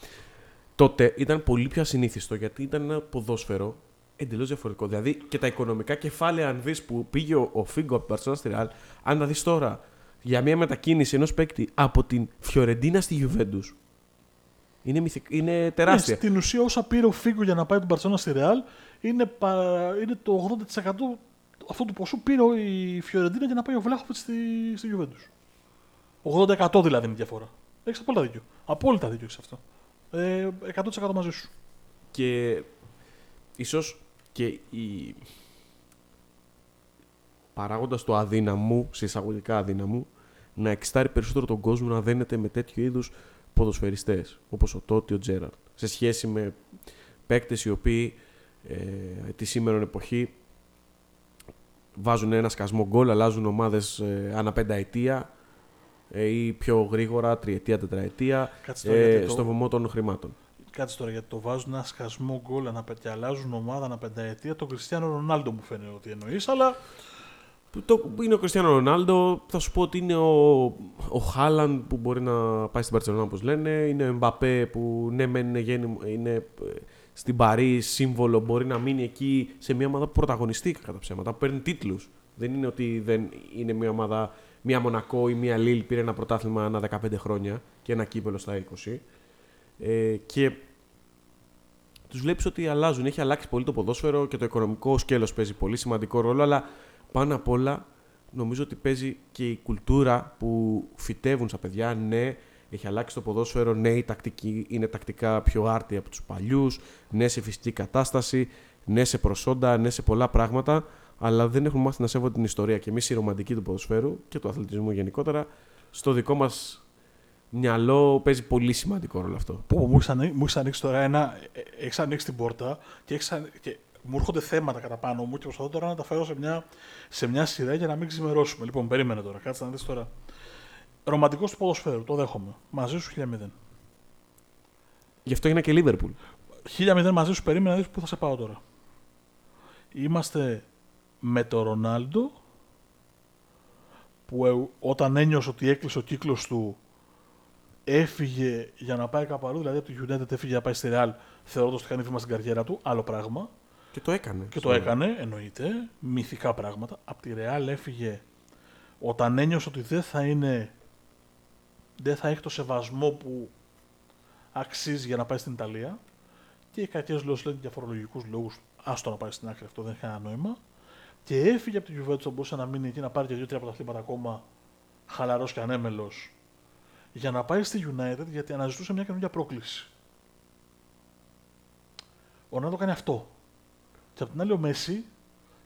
S1: τότε ήταν πολύ πιο ασυνήθιστο γιατί ήταν ένα ποδόσφαιρο εντελώς διαφορετικό. Δηλαδή και τα οικονομικά κεφάλαια, αν δεις που πήγε ο, ο Φίγκο από την Παρσελόνα στη Ρεάλ, αν τα δεις τώρα για μια μετακίνηση ενός παίκτη από την Φιωρεντίνα στη Γιουβέντους. Είναι, μυθικ... είναι τεράστια.
S2: Ναι, στην ουσία, όσα πήρε ο Φίγκο για να πάει την Παρσελόνα στη Ρεάλ είναι, πα- είναι το 80% αυτού του ποσού πήρε η Φιωρεντίνα για να πάει ο Βλάχοβιτς στη, στη Juventus. 80% δηλαδή είναι η διαφορά. Έχεις απόλυτα δίκιο. Απόλυτα δίκιο έχεις αυτό. Ε, 100% μαζί σου.
S1: Και ίσως και η... παράγοντας το αδύναμο, σε εισαγωγικά αδύναμο, να εξτάρει περισσότερο τον κόσμο να δένεται με τέτοιου είδους ποδοσφαιριστές, όπως ο Τότι, ο Τζέραρτ, σε σχέση με παίκτες οι οποίοι ε, τη σήμερα εποχή βάζουν ένα σκασμό γκολ, αλλάζουν ομάδες ε, ανά πενταετία ε, ή πιο γρήγορα, τριετία, τετραετία,
S2: Κάτσε τώρα,
S1: ε,
S2: γιατί το-
S1: στο βωμό των χρημάτων.
S2: Κάτσε τώρα γιατί το βάζουν ένα σκασμό γκολ ανά πε- και αλλάζουν ομάδα ανά πενταετία. Τον Κριστιανό Ρονάλντο μου φαίνεται ότι εννοείς, αλλά
S1: Το, είναι ο Κριστιανό Ρονάλντο. Θα σου πω ότι είναι ο, ο Χάλαντ που μπορεί να πάει στην Παρσελόνα όπως λένε. Είναι ο Εμπαπέ που ναι, μεν είναι, γέννη, είναι ε, στην Παρή σύμβολο. Μπορεί να μείνει εκεί σε μια ομάδα που πρωταγωνιστεί κατά ψέματα, που παίρνει τίτλους. Δεν είναι ότι δεν είναι μια ομάδα, μια Μονακό ή μια Λίλ πήρε ένα πρωτάθλημα ανά 15 χρόνια και ένα κύπελο στα 20. Ε, και τους βλέπεις ότι αλλάζουν. Έχει αλλάξει πολύ το ποδόσφαιρο και το οικονομικό σκέλος παίζει πολύ σημαντικό ρόλο, αλλά πάνω απ' όλα νομίζω ότι παίζει και η κουλτούρα που φυτεύουν στα παιδιά. Ναι, έχει αλλάξει το ποδόσφαιρο, ναι, η τακτική είναι τακτικά πιο άρτια από τους παλιούς, ναι, σε φυσική κατάσταση, ναι, σε προσόντα, ναι, σε πολλά πράγματα, αλλά δεν έχουν μάθει να σέβονται την ιστορία. Και εμείς οι ρομαντικοί του ποδοσφαίρου και του αθλητισμού γενικότερα, στο δικό μας μυαλό παίζει πολύ σημαντικό ρόλο αυτό.
S2: Πω, πω, μου έχεις ανοίξει, μου έχεις ανοίξει τώρα ένα. Έχεις ανοίξει την πόρτα και, έχεις, ανε- και μου έρχονται θέματα κατά πάνω μου και προσπαθώ τώρα να τα φέρω σε μια, σε μια σειρά για να μην ξημερώσουμε. Λοιπόν, περίμενε τώρα, κάτσε να δεις τώρα. Ρομαντικός του ποδοσφαίρου, το δέχομαι. Μαζί σου 1000.
S1: Γι' αυτό έγινα και Λίβερπουλ.
S2: 1000 μαζί σου, περίμενα να δεις πού θα σε πάω τώρα. Είμαστε με το Ρονάλντο που ε, όταν ένιωσε ότι έκλεισε ο κύκλος του έφυγε για να πάει κάπου αλλού, δηλαδή από το United έφυγε για να πάει στη Real, θεωρώντας ότι κάνει βήμα στην καριέρα του, άλλο πράγμα.
S1: Και το έκανε.
S2: Και το έκανε, εννοείται. Μυθικά πράγματα. Από τη Real έφυγε όταν ένιωσε ότι δεν θα είναι. Δεν θα έχει το σεβασμό που αξίζει για να πάει στην Ιταλία. Και οι κακές λόγου λένε για φορολογικούς λόγους. Άστο να πάει στην άκρη, αυτό δεν έχει κανένα νόημα. Και έφυγε από τη Juventus, θα μπορούσε να μείνει εκεί να πάρει και δύο-τρία πρωταθλήματα ακόμα χαλαρός και ανέμελος. Για να πάει στη United γιατί αναζητούσε μια καινούργια πρόκληση. Ο Ρονάλντο κάνει αυτό. Και από την άλλη ο Μέση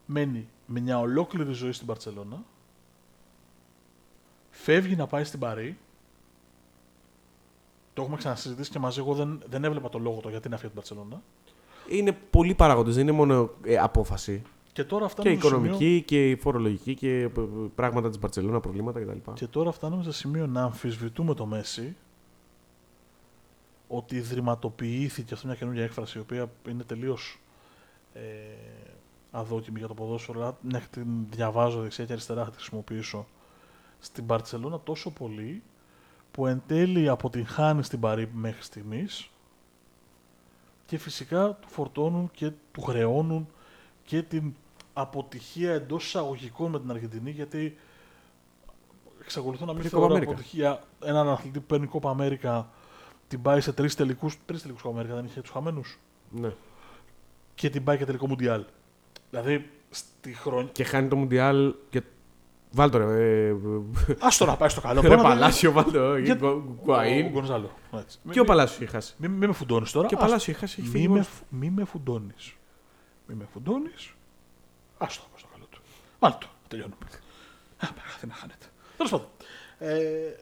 S2: μένει με μια ολόκληρη ζωή στην Παρσελώνα. Φεύγει να πάει στην Παρή. Το έχουμε ξανασυζητήσει και μαζί. Εγώ δεν, δεν έβλεπα το λόγο το γιατί να φύγει από την Παρσελώνα.
S1: Είναι πολλοί παράγοντες, δεν είναι μόνο ε, απόφαση.
S2: Και τώρα
S1: Και
S2: φτάνουμε στο
S1: οικονομική
S2: σημείο,
S1: και φορολογική και ε, πράγματα της Μπαρσελόνα, προβλήματα κτλ.
S2: και τώρα φτάνουμε σε σημείο να αμφισβητούμε το Μέση ότι ιδρυματοποιήθηκε αυτή μια καινούργια έκφραση η οποία είναι τελείως ε, αδόκιμη για το ποδόσφαιρο. αλλά Μια και την διαβάζω δεξιά και αριστερά θα τη χρησιμοποιήσω στην Μπαρτσελώνα τόσο πολύ που εν τέλει αποτυγχάνει στην Παρή μέχρι στιγμής και φυσικά του φορτώνουν και του χρεώνουν και την αποτυχία εντός εισαγωγικών με την Αργεντινή γιατί εξακολουθώ να μην
S1: Πριν
S2: θεωρώ
S1: Copa America.
S2: αποτυχία έναν αθλητή που παίρνει Copa America την πάει σε τρεις τελικούς, τρεις τελικούς Copa America δεν είχε τους χαμένους
S1: Ναι.
S2: και την πάει και τελικό Μουντιάλ. Δηλαδή στη χρόνια...
S1: Και χάνει το Μουντιάλ. Και... Βάλτο ρε. Ε,
S2: Άστο να πάει στο καλό.
S1: ρε
S2: Μπορεί να το-
S1: Παλάσιο, βάλτο.
S2: Για-
S1: Γκου-
S2: Ο
S1: Γκουαΐν.
S2: Γκονζάλο. Έτσι. Μη-
S1: Και ο
S2: μη-
S1: Παλάσιο έχει χάσει.
S2: Μη, μη με φουντώνεις τώρα.
S1: Και ο
S2: Άστο.
S1: Παλάσιο έχει χάσει. Έχει
S2: Μη
S1: φύγει
S2: με,
S1: μόνος.
S2: Φου- μη με φουντώνεις. Μη με φουντώνεις. Άστο να πάει στο καλό του. Μάλτο. Τελειώνουμε. Α, δεν να χάνεται. Τέλος πάντων. Ε,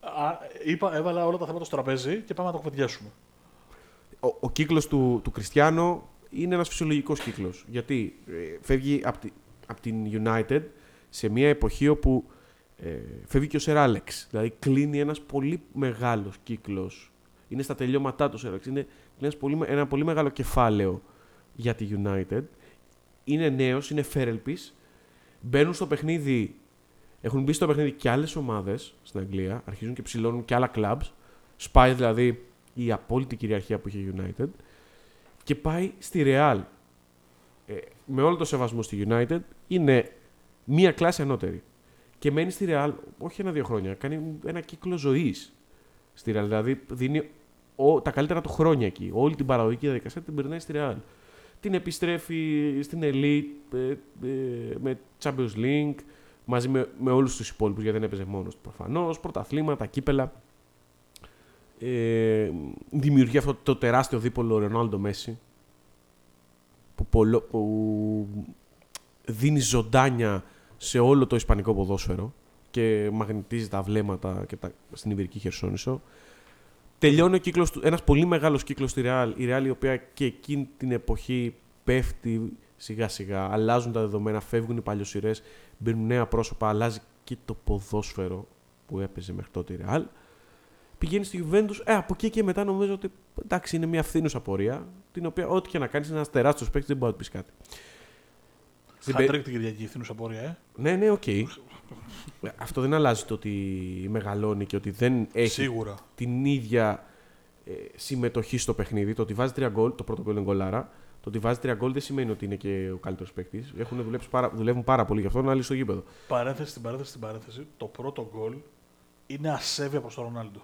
S2: α, είπα, έβαλα όλα τα θέματα στο τραπέζι και πάμε να το κουβεντιάσουμε.
S1: ο, ο κύκλος του, του Κριστιανό είναι ένας φυσιολογικός κύκλος. Γιατί ε, φεύγει από τη, απ' την United σε μια εποχή όπου ε, φεύγει και ο Σερ Άλεξ. Δηλαδή κλείνει ένας πολύ μεγάλος κύκλος. Είναι στα τελειώματά του ο Σερ Άλεξ. Είναι ένας πολύ, με- ένα πολύ μεγάλο κεφάλαιο για τη United. Είναι νέος, είναι φέρελπης. Μπαίνουν στο παιχνίδι, έχουν μπει στο παιχνίδι και άλλες ομάδες στην Αγγλία. Αρχίζουν και ψηλώνουν και άλλα clubs. Σπάει δηλαδή η απόλυτη κυριαρχία που είχε η United και πάει στη Real. Ε, με όλο το σεβασμό στη United είναι μία κλάση ανώτερη. Και μένει στη Real όχι ένα-δύο χρόνια, κάνει ένα κύκλο ζωής στη Real. Δηλαδή δίνει ο, τα καλύτερα του χρόνια εκεί. Όλη την παραγωγική διαδικασία την περνάει στη Real. Την επιστρέφει στην Elite ε, ε, με Champions League μαζί με, με όλους τους υπόλοιπους γιατί δεν έπαιζε μόνος του προφανώς, πρωταθλήματα, κύπελα. Ε, δημιουργεί αυτό το τεράστιο δίπολο Ρονάλντο Μέση που, πολλο- που δίνει ζωντάνια σε όλο το ισπανικό ποδόσφαιρο και μαγνητίζει τα βλέμματα και τα, στην Ιβηρική Χερσόνησο. Τελειώνει ο κύκλος του, ένας πολύ μεγάλος κύκλος στη Real, η Real η οποία και εκείνη την εποχή πέφτει σιγά σιγά, αλλάζουν τα δεδομένα, φεύγουν οι παλιοσυρές, μπαίνουν νέα πρόσωπα, αλλάζει και το ποδόσφαιρο που έπαιζε μέχρι τότε η Real. Πηγαίνει στη Juventus, ε, από εκεί και μετά νομίζω ότι εντάξει είναι μια φθίνουσα πορεία, την οποία ό,τι και να κάνεις είναι ένας τεράστιος παίκτης, δεν μπορεί να του πεις κάτι. Στην πε-
S2: Χατ τρικ την Κυριακή, η φθίνουσα πορεία, ε.
S1: Ναι, ναι, οκ. Αυτό δεν αλλάζει το ότι μεγαλώνει και ότι δεν έχει
S2: Σίγουρα.
S1: την ίδια ε, συμμετοχή στο παιχνίδι. Το ότι βάζει τρία γκολ, το πρώτο γκολ είναι γκολάρα. Το ότι βάζει τρία γκολ δεν σημαίνει ότι είναι και ο καλύτερος παίκτης. Πάρα, δουλεύουν πάρα πολύ γι' αυτό να άλλη στο γήπεδο.
S2: Παρένθεση στην παρένθεση στην παρένθεση, το πρώτο γκολ είναι ασέβεια προς τον Ρονάλντο.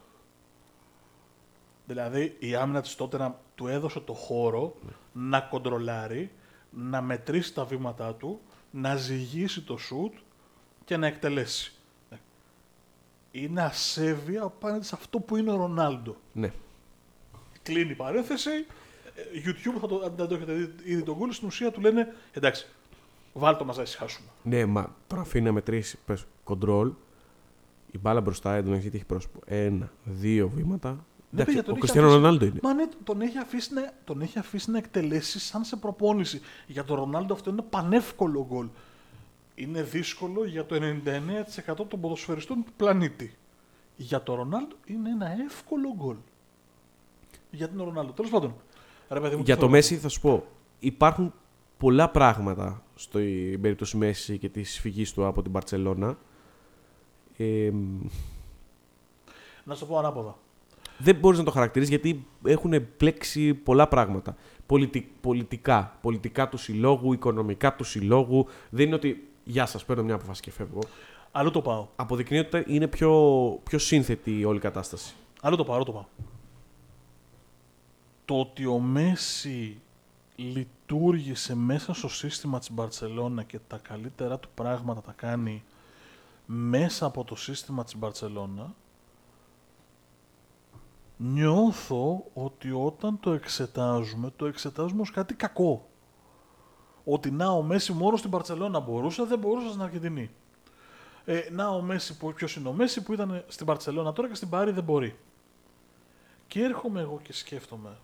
S2: Δηλαδή η άμυνα της τότε να του έδωσε το χώρο να κοντρολάρει, να μετρήσει τα βήματά του, να ζυγίσει το σουτ και να εκτελέσει. Ναι. Είναι ασέβεια απέναντι σε αυτό που είναι ο Ρονάλντο.
S1: Ναι.
S2: Κλείνει η παρένθεση. ε, YouTube, θα το, αν δεν το έχετε δει ήδη τον γκολ, στην ουσία του λένε εντάξει, βάλτε μας να ησυχάσουμε.
S1: Ναι, μα τώρα αφήνει να μετρήσει πες, κοντρόλ. Η μπάλα μπροστά εντωμεταξύ τι έχει πρόσωπο. Ένα, δύο βήματα. Εντάξει,
S2: παιδιά, τον
S1: ο
S2: έχει
S1: Κριστιανό
S2: αφήσει-
S1: Ρονάλντο είναι.
S2: Μα ναι, τον έχει αφήσει να, τον έχει αφήσει να εκτελέσει σαν σε προπόνηση. Για τον Ρονάλντο αυτό είναι πανεύκολο γκολ. Είναι δύσκολο για το 99% των ποδοσφαιριστών του πλανήτη. Για τον Ρονάλντο είναι ένα εύκολο γκολ. Για τον Ρονάλντο. Τέλος πάντων. Ρε, παιδί μου,
S1: Για
S2: τι
S1: το
S2: θέλω.
S1: Μέση θα σου πω. Υπάρχουν πολλά πράγματα στην περίπτωση Μέση και της φυγής του από την Παρσελώνα. Ε,
S2: Να σου πω ανάποδα.
S1: Δεν μπορείς να το χαρακτηρίσει γιατί έχουν πλέξει πολλά πράγματα. Πολιτι- πολιτικά. Πολιτικά του συλλόγου, οικονομικά του συλλόγου. Δεν είναι ότι. Γεια σας, παίρνω μια αποφάση και φεύγω.
S2: Αλλού το πάω.
S1: Αποδεικνύεται ότι είναι πιο, πιο σύνθετη η όλη κατάσταση.
S2: Αλλού το πάω, αλλού το πάω. Το ότι ο Μέση λειτουργήσε μέσα στο σύστημα της Μπαρτσελώνα και τα καλύτερα του πράγματα τα κάνει μέσα από το σύστημα της Μπαρτσελώνα νιώθω ότι όταν το εξετάζουμε, το εξετάζουμε ως κάτι κακό. Ότι να ο Μέση μόνο στην Μπαρτσελώνα μπορούσε, δεν μπορούσε στην Αργεντινή. Ε, να ο Μέση, που- ποιος είναι ο Μέση που ήταν στην Μπαρτσελώνα τώρα και στην Πάρη δεν μπορεί. Και έρχομαι εγώ και σκέφτομαι,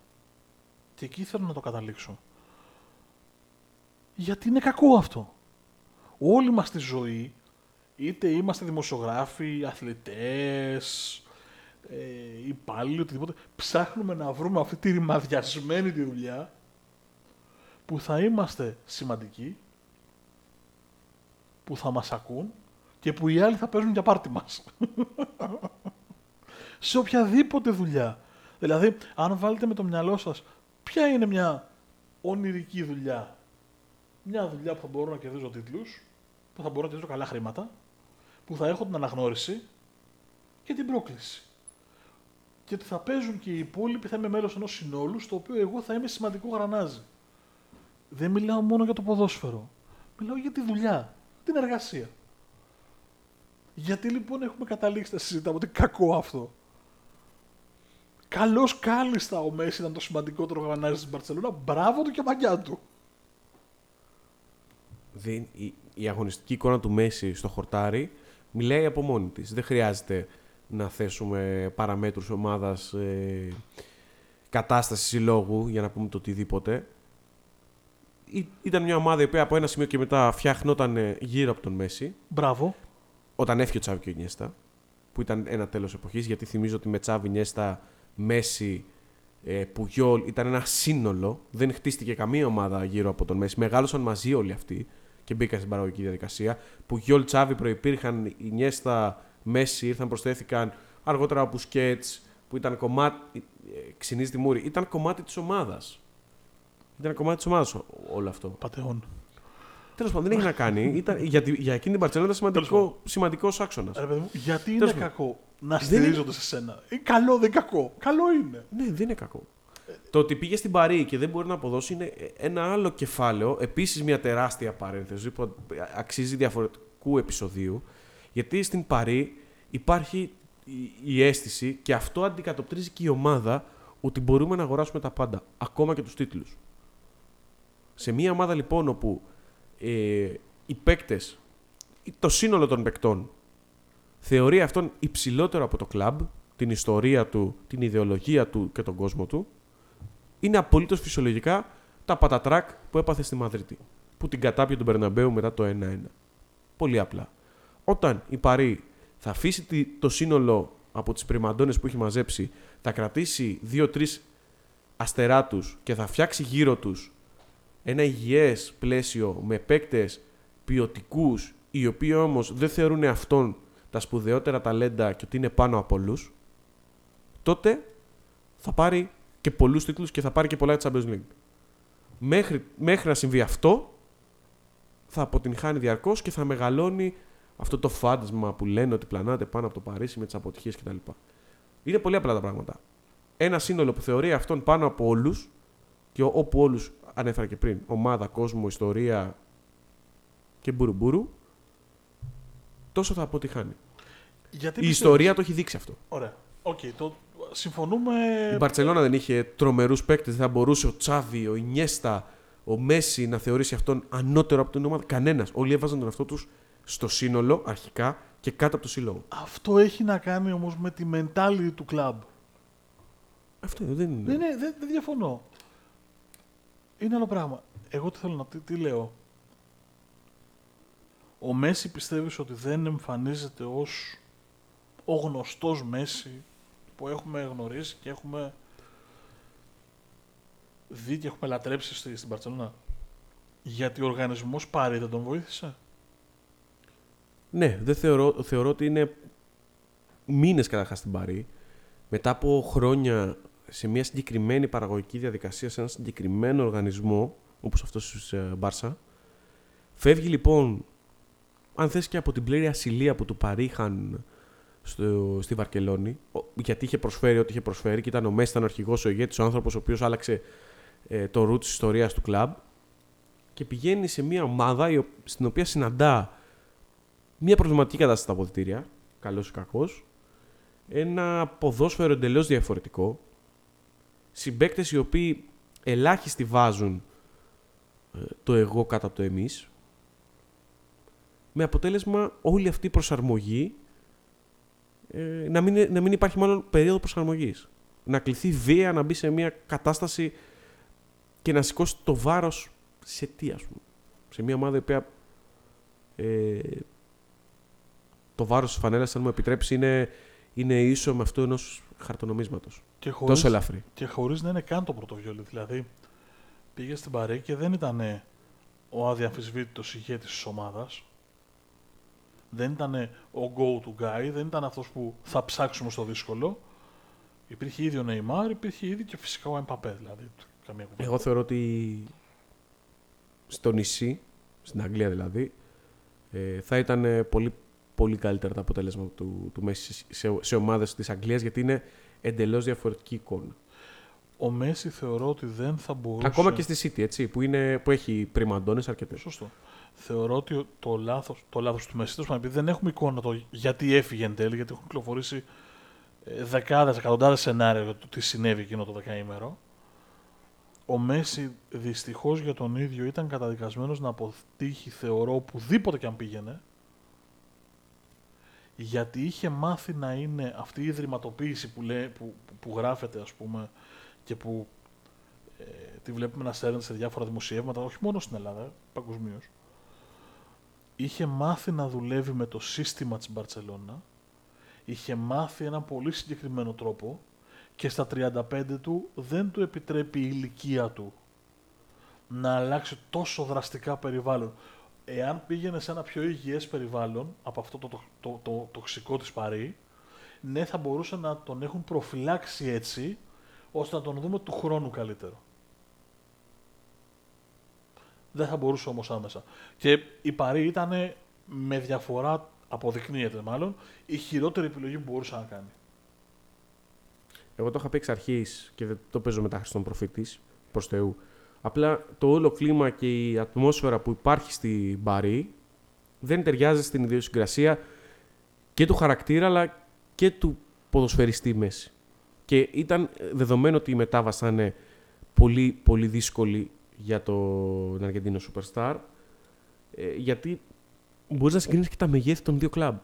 S2: και εκεί θέλω να το καταλήξω, γιατί είναι κακό αυτό. Όλη μας τη ζωή, είτε είμαστε δημοσιογράφοι, αθλητές, ε, υπάλληλοι, οτιδήποτε, ψάχνουμε να βρούμε αυτή τη ρημαδιασμένη τη δουλειά που θα είμαστε σημαντικοί, που θα μας ακούν και που οι άλλοι θα παίζουν για πάρτι μας. Σε οποιαδήποτε δουλειά. Δηλαδή, αν βάλετε με το μυαλό σας, ποια είναι μια ονειρική δουλειά; Μια δουλειά που θα μπορώ να κερδίζω τίτλους, που θα μπορώ να κερδίζω καλά χρήματα, που θα έχω την αναγνώριση και την πρόκληση. Και ότι θα παίζουν και οι υπόλοιποι, θα είμαι μέλος ενός συνόλου, στο οποίο εγώ θα είμαι σημαντικό γρανάζι. Δεν μιλάω μόνο για το ποδόσφαιρο. Μιλάω για τη δουλειά, την εργασία. Γιατί λοιπόν έχουμε καταλήξει να συζητάμε ότι κακό αυτό. Καλώς κάλλιστα ο Μέση ήταν το σημαντικότερο γρανάζι στην Παρσελόνα. Μπράβο του και μαγιά του.
S1: Δεν, η, η αγωνιστική εικόνα του Μέση στο χορτάρι μιλάει από μόνη της. Δεν χρειάζεται να θέσουμε παραμέτρους ομάδας ε, κατάστασης συλλόγου για να πούμε το οτιδήποτε. Ή- Ήταν μια ομάδα η οποία από ένα σημείο και μετά φτιάχνονταν ε, γύρω από τον Μέση.
S2: Μπράβο.
S1: Όταν έφυγε ο Τσάβη και ο Ινιέστα, που ήταν ένα τέλος εποχής, γιατί θυμίζω ότι με Τσάβη, Ινιέστα, Μέση, ε, Πουγιόλ ήταν ένα σύνολο. Δεν χτίστηκε καμία ομάδα γύρω από τον Μέση. Μεγάλωσαν μαζί όλοι αυτοί και μπήκαν στην παραγωγική διαδικασία. Πουγιόλ, Τσάβη προϋπήρχαν, Ινιέστα, Μέση ήρθαν, προσθέθηκαν αργότερα ο Μπουσκέτς, που ήταν κομμάτι. Ε, ξυνίζει τη μούρη. Ήταν κομμάτι της ομάδας. Ήταν κομμάτι της ομάδας ό- όλο αυτό.
S2: Πατεών.
S1: Τέλος πάντων, δεν έχει να κάνει. Ήταν, για, τη- για εκείνη την Παρσελόνα ήταν
S2: Τέλος
S1: σημαντικό, σημαντικός άξονας.
S2: Ρε παιδί μου, γιατί είναι
S1: Τέλος πάντων.
S2: κακό να
S1: Δεν
S2: στηρίζονται σε σένα; Είναι καλό, δεν κακό. Καλό είναι.
S1: Ναι, δεν είναι κακό. Το ότι πήγε στην Παρή και δεν μπορεί να αποδώσει είναι ένα άλλο κεφάλαιο. Επίσης, μια τεράστια παρένθεση που αξίζει διαφορετικού επεισοδίου. Γιατί στην Παρή υπάρχει η- η αίσθηση και αυτό αντικατοπτρίζει και η ομάδα ότι μπορούμε να αγοράσουμε τα πάντα, ακόμα και τους τίτλους. Σε μια ομάδα λοιπόν όπου ε, οι παίκτες, ή το σύνολο των παικτών θεωρεί αυτόν υψηλότερο από το κλαμπ, την ιστορία του, την ιδεολογία του και τον κόσμο του, είναι απολύτως φυσιολογικά τα πατατράκ που έπαθε στη Μαδρίτη. Που την κατάπιε τον Περναμπέου μετά το 1-1. Πολύ απλά. Όταν η Παρή θα αφήσει τη- το σύνολο από τις πριμαντώνες που έχει μαζέψει, θα κρατήσει δύο-τρεις αστερά τους και θα φτιάξει γύρω τους ένα υγιές πλαίσιο με παίκτες ποιοτικούς, οι οποίοι όμως δεν θεωρούν αυτόν τα σπουδαιότερα ταλέντα και ότι είναι πάνω από όλους, τότε θα πάρει και πολλούς τίτλους και θα πάρει και πολλά Champions League. Μέχρι, μέχρι να συμβεί αυτό, θα αποτυγχάνει διαρκώς και θα μεγαλώνει αυτό το φάντασμα που λένε ότι πλανάται πάνω από το Παρίσι με τις αποτυχίες κτλ. Είναι πολύ απλά τα πράγματα. Ένα σύνολο που θεωρεί αυτόν πάνω από όλους και ό- όπου όλους ανέφερα και πριν, ομάδα, κόσμο, ιστορία και μπουρουμπουρου, τόσο θα αποτυχάνει.
S2: Γιατί
S1: Η
S2: πιστεύεις-
S1: ιστορία το έχει δείξει αυτό.
S2: Ωραία. Οκ, το... συμφωνούμε.
S1: Η Μπαρσελόνα δεν είχε τρομερούς παίκτες, δεν θα μπορούσε ο Τσάβι, ο Ινιέστα, ο Μέσι να θεωρήσει αυτόν ανώτερο από την ομάδα. Κανένας. Όλοι έβαζαν τον εαυτό τους στο σύνολο αρχικά και κάτω από το σύλλογο.
S2: Αυτό έχει να κάνει όμως με τη mentality του κλαμπ.
S1: Αυτό δεν είναι.
S2: Ναι, ναι, δεν, δεν διαφωνώ. Είναι άλλο πράγμα. Εγώ τι θέλω να τι, τι λέω; Ο Μέση πιστεύεις ότι δεν εμφανίζεται ως ο γνωστός Μέση που έχουμε γνωρίσει και έχουμε δει και έχουμε λατρέψει στη, στην Παρτσελώνα. Γιατί ο οργανισμός πάρει δεν τον βοήθησε;
S1: Ναι, δεν θεωρώ, θεωρώ ότι είναι μήνες καταρχάς στην Παρή, μετά από χρόνια σε μια συγκεκριμένη παραγωγική διαδικασία, σε ένα συγκεκριμένο οργανισμό, όπως αυτός της ε, Μπάρσα. Φεύγει λοιπόν, αν θες και από την πλήρη ασυλία που του παρήχαν στο, στη Βαρκελόνη, ο- γιατί είχε προσφέρει ό,τι είχε προσφέρει και ήταν ο Μέση, ήταν ο αρχηγός, ο ηγέτης, ο άνθρωπος ο οποίος άλλαξε ε, το ρου της ιστορίας του κλαμπ και πηγαίνει σε μια ομάδα η ο- στην οποία συναντά μια προβληματική κατάσταση στα αποδητήρια, καλός ή κακός, ένα ποδόσφαιρο εντελώς διαφορετικό, συμπαίκτες οι οποίοι ελάχιστοι βάζουν ε, το εγώ κάτω από το εμείς, με αποτέλεσμα όλη αυτή η προσαρμογή ε, να, μην, να μην υπάρχει μάλλον περίοδο προσαρμογής. Να κληθεί βία να μπει σε μια κατάσταση και να σηκώσει το βάρος σε τι, ας πούμε. Σε μια ομάδα η οποία ε, το βάρος της φανέλας, αν μου επιτρέψει, είναι, είναι ίσο με αυτό ενός χαρτονομίσματος.
S2: Και χωρίς,
S1: Τόσο ελαφρύ.
S2: και χωρίς να είναι καν το πρωτοβιόλι. Δηλαδή, πήγε στην Παρή και δεν ήταν ο αδιαμφισβήτητος ηγέτης της ομάδας. Δεν ήταν ο go-to guy, δεν ήταν αυτός που θα ψάξουμε στο δύσκολο. Υπήρχε ήδη ο Νεϊμάρ, υπήρχε ήδη και φυσικά ο Εμπαπέ. Δηλαδή, καμία κουβέντα.
S1: Εγώ θεωρώ ότι στο νησί, στην Αγγλία δηλαδή, ε, θα ήταν ε, πολύ, πολύ καλύτερα τα αποτέλεσμα του, του Μέση σε, σε, σε ομάδες της Αγγλίας γιατί είναι εντελώς διαφορετική εικόνα.
S2: Ο Μέση θεωρώ ότι δεν θα μπορούσε...
S1: Ακόμα και στη City, έτσι, που, είναι, που έχει πριμαντώνες αρκετές.
S2: Σωστό. Θεωρώ ότι το λάθος, το λάθος του Μέση, τέλος πάντων, επειδή δεν έχουμε εικόνα το γιατί έφυγε εν τέλει, γιατί έχουν κυκλοφορήσει ε, δεκάδες, εκατοντάδες σενάρια για το τι συνέβη εκείνο το δεκαήμερο, ο Μέση δυστυχώς για τον ίδιο ήταν καταδικασμένος να αποτύχει, θεωρώ, οπουδήποτε και αν πήγαινε, γιατί είχε μάθει να είναι αυτή η ιδρυματοποίηση που, λέει, που, που, που γράφεται, ας πούμε, και που ε, τη βλέπουμε να στέλνεται σε διάφορα δημοσιεύματα, όχι μόνο στην Ελλάδα, παγκοσμίως. Είχε μάθει να δουλεύει με το σύστημα της Μπαρτσελώνα, είχε μάθει έναν πολύ συγκεκριμένο τρόπο και στα 35 του δεν του επιτρέπει η ηλικία του να αλλάξει τόσο δραστικά περιβάλλον. Εάν πήγαινε σε ένα πιο υγιές περιβάλλον από αυτό το, το, το, το τοξικό της Παρή, ναι θα μπορούσε να τον έχουν προφυλάξει έτσι, ώστε να τον δούμε του χρόνου καλύτερο. Δεν θα μπορούσε όμως άμεσα. Και η Παρή ήταν με διαφορά, αποδεικνύεται μάλλον, η χειρότερη επιλογή που μπορούσε να κάνει.
S1: Εγώ το είχα πει εξ αρχής και δεν το παίζω μετά στον προφήτης προς Θεού. Απλά το όλο κλίμα και η ατμόσφαιρα που υπάρχει στην Μπαρή δεν ταιριάζει στην ιδιοσυγκρασία και του χαρακτήρα αλλά και του ποδοσφαιριστή μέση. Και ήταν δεδομένο ότι η μετάβαση θα είναι πολύ, πολύ δύσκολη για τον Αργεντίνο Superstar ε, γιατί μπορείς να συγκρίνεις και τα μεγέθη των δύο κλαμπ.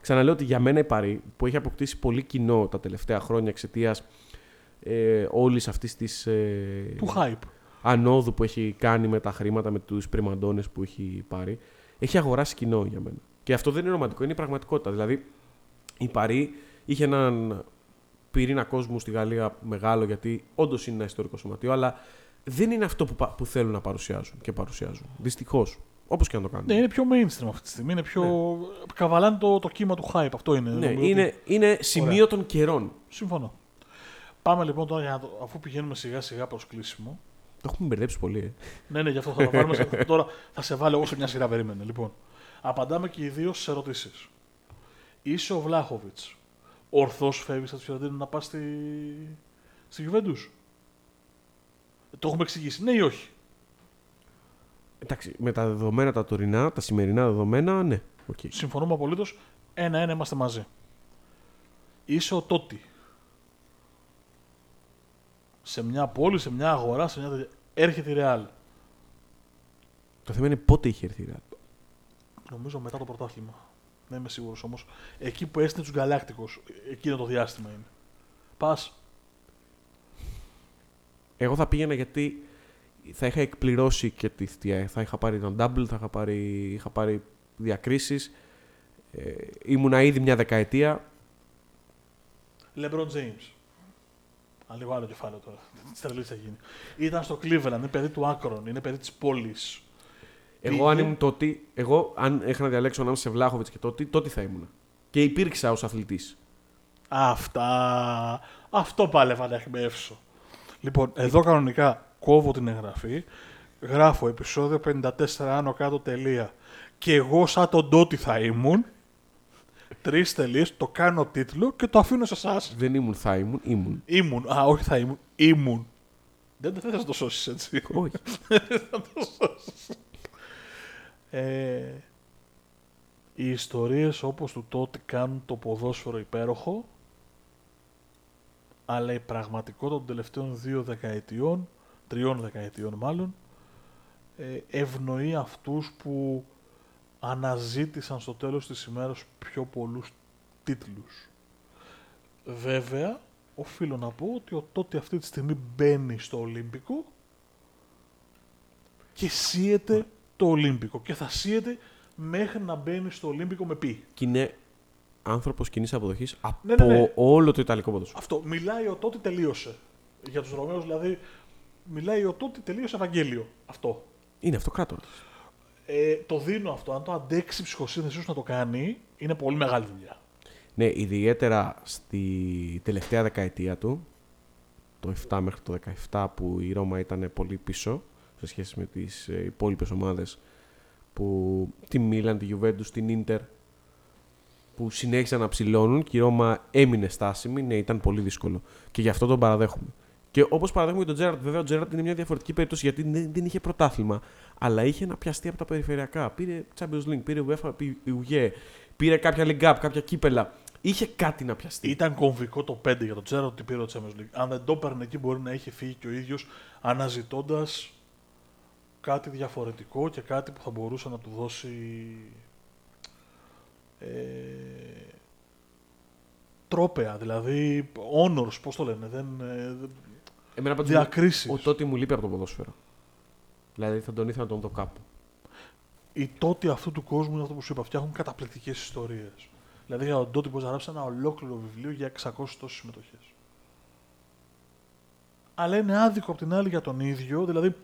S1: Ξαναλέω ότι για μένα η Παρή, που έχει αποκτήσει πολύ κοινό τα τελευταία χρόνια εξαιτίας ε, όλης αυτής της. Ε,
S2: Του hype.
S1: ανόδου που έχει κάνει με τα χρήματα, με τους πριμαντώνες που έχει πάρει, έχει αγοράσει κοινό για μένα. Και αυτό δεν είναι ρομαντικό, είναι η πραγματικότητα. Δηλαδή, η Παρή είχε έναν πυρήνα κόσμου στη Γαλλία μεγάλο, γιατί όντως είναι ένα ιστορικό σωματείο, αλλά δεν είναι αυτό που, πα- που θέλουν να παρουσιάζουν και παρουσιάζουν. Δυστυχώς. Όπως και να το κάνουν.
S2: Ναι, είναι πιο mainstream αυτή τη στιγμή. Είναι πιο... Καβαλάνε το, το κύμα του hype. Αυτό είναι.
S1: Ναι,
S2: Νομίζω ότι-
S1: είναι, είναι σημείο των καιρών.
S2: Συμφωνώ. Πάμε λοιπόν τώρα, για να το... αφού πηγαίνουμε σιγά σιγά προς κλείσιμο.
S1: Το έχουμε μπερδέψει πολύ. Ε.
S2: Ναι, ναι, γι' αυτό θα το πάρουμε. σε... τώρα θα σε βάλω εγώ σε μια σειρά, περίμενε. Λοιπόν, απαντάμε και οι δύο στις ερωτήσεις. Είσαι ο Βλάχοβιτς. Ορθώς φεύγεις από τη Φιωρεντίνα να πας στη, στη Juventus. Το έχουμε εξηγήσει, ναι ή όχι;
S1: Εντάξει, με τα δεδομένα τα τωρινά, τα σημερινά δεδομένα, ναι. οκ.
S2: Συμφωνούμε απολύτως. Ένα-ένα είμαστε μαζί. Είσαι ο Τότι. Σε μια πόλη, σε μια αγορά, σε μια τέτοια. Έρχεται η Real.
S1: Το θέμα είναι πότε είχε έρθει η Real.
S2: Νομίζω μετά το πρωτάθλημα. Δεν είμαι σίγουρος όμως. Εκεί που έστειλε τους Γκαλάκτικου, εκείνο το διάστημα είναι. Πας.
S1: Εγώ θα πήγαινα γιατί θα είχα εκπληρώσει και τη θητεία. Θα είχα πάρει τον double, θα είχα πάρει, είχα πάρει διακρίσεις. Ε, ήμουνα ήδη μια δεκαετία.
S2: LeBron James. Αν λίγο άλλο κεφάλαιο τώρα. Τι τρελή θα γίνει. Ήταν στο Cleveland, είναι παιδί του Άκρον, είναι παιδί της πόλης.
S1: Εγώ αν ήμουν τότε, εγώ αν είχα να διαλέξω ανάμεσα σε Βλάχοβιτς και τότε, τότε θα ήμουνα. Και υπήρξα ως αθλητής.
S2: Αυτά. Αυτό πάλευα να εκμεύσω. Λοιπόν, εδώ κανονικά κόβω την εγγραφή. Γράφω επεισόδιο 54 άνω κάτω τελεία. Και εγώ σαν τον Τότι θα ήμουν. Τρεις τελείε, το κάνω τίτλο και το αφήνω σε εσάς.
S1: Δεν ήμουν, θα ήμουν, ήμουν.
S2: Ήμουν. Α, όχι θα ήμουν. Ήμουν. Δεν δεν θα το σώσεις έτσι.
S1: Όχι.
S2: θα το σώσεις. Ε, οι ιστορίες όπως του τότε κάνουν το ποδόσφαιρο υπέροχο αλλά η πραγματικότητα των τελευταίων δύο δεκαετιών, τριών δεκαετιών μάλλον, ε, ευνοεί αυτούς που αναζήτησαν στο τέλος της ημέρας πιο πολλούς τίτλους. Βέβαια, οφείλω να πω ότι ο τότε αυτή τη στιγμή μπαίνει στο Ολύμπικο και σύεται το Ολύμπικο και θα σύεται μέχρι να μπαίνει στο Ολύμπικο με πι.
S1: Και είναι άνθρωπος κοινής αποδοχής από
S2: Ναι, ναι, ναι.
S1: όλο το Ιταλικό ποδόσφαιρο.
S2: Αυτό. Μιλάει ο τότε τελείωσε. Για τους Ρωμαίους δηλαδή, μιλάει ο τότε τελείωσε Ευαγγέλιο. Αυτό.
S1: Είναι αυτοκράτορας.
S2: Ε, το δίνω αυτό. Αν το αντέξει η ψυχοσύνθεσή σου να το κάνει, είναι πολύ μεγάλη δουλειά.
S1: Ναι, ιδιαίτερα στη τελευταία δεκαετία του, το 7 μέχρι το 17 που η Ρώμα ήταν πολύ πίσω σε σχέση με τις ε, υπόλοιπες ομάδες που τη Μίλαν, τη Juventus, την Ίντερ που συνέχισαν να ψηλώνουν και η Ρώμα έμεινε στάσιμη, ναι, ήταν πολύ δύσκολο. Και γι' αυτό τον παραδέχομαι. Και όπως παραδέχομαι και τον Τζέραρντ, βέβαια ο Τζέραρντ είναι μια διαφορετική περίπτωση γιατί δεν, δεν είχε πρωτάθλημα, αλλά είχε να πιαστεί από τα περιφερειακά. Πήρε Champions League, πήρε UEFA, UG, πήρε κάποια League Cup, κάποια κύπελα. Είχε κάτι να πιαστεί.
S2: Ήταν κομβικό το 5 για τον Τζέραρντ ότι πήρε το Champions League. Αν δεν το έπαιρνε εκεί, μπορεί να είχε φύγει και ο ίδιος αναζητώντας κάτι διαφορετικό και κάτι που θα μπορούσε να του δώσει ε, τρόπεα, δηλαδή honors, πώς το λένε, δεν, ε, δεν-
S1: Εμένα πάντως
S2: διακρίσεις.
S1: ο τότε μου λείπει από το ποδόσφαιρο. Δηλαδή θα τον ήθελα να τον δω κάπου.
S2: Οι τότε αυτού του κόσμου είναι αυτό που σου είπα, φτιάχνουν καταπληκτικές ιστορίες. Δηλαδή για τον τότε μπορείς να γράψει ένα ολόκληρο βιβλίο για 600 τόσες συμμετοχές. Αλλά είναι άδικο απ' την άλλη για τον ίδιο, δηλαδή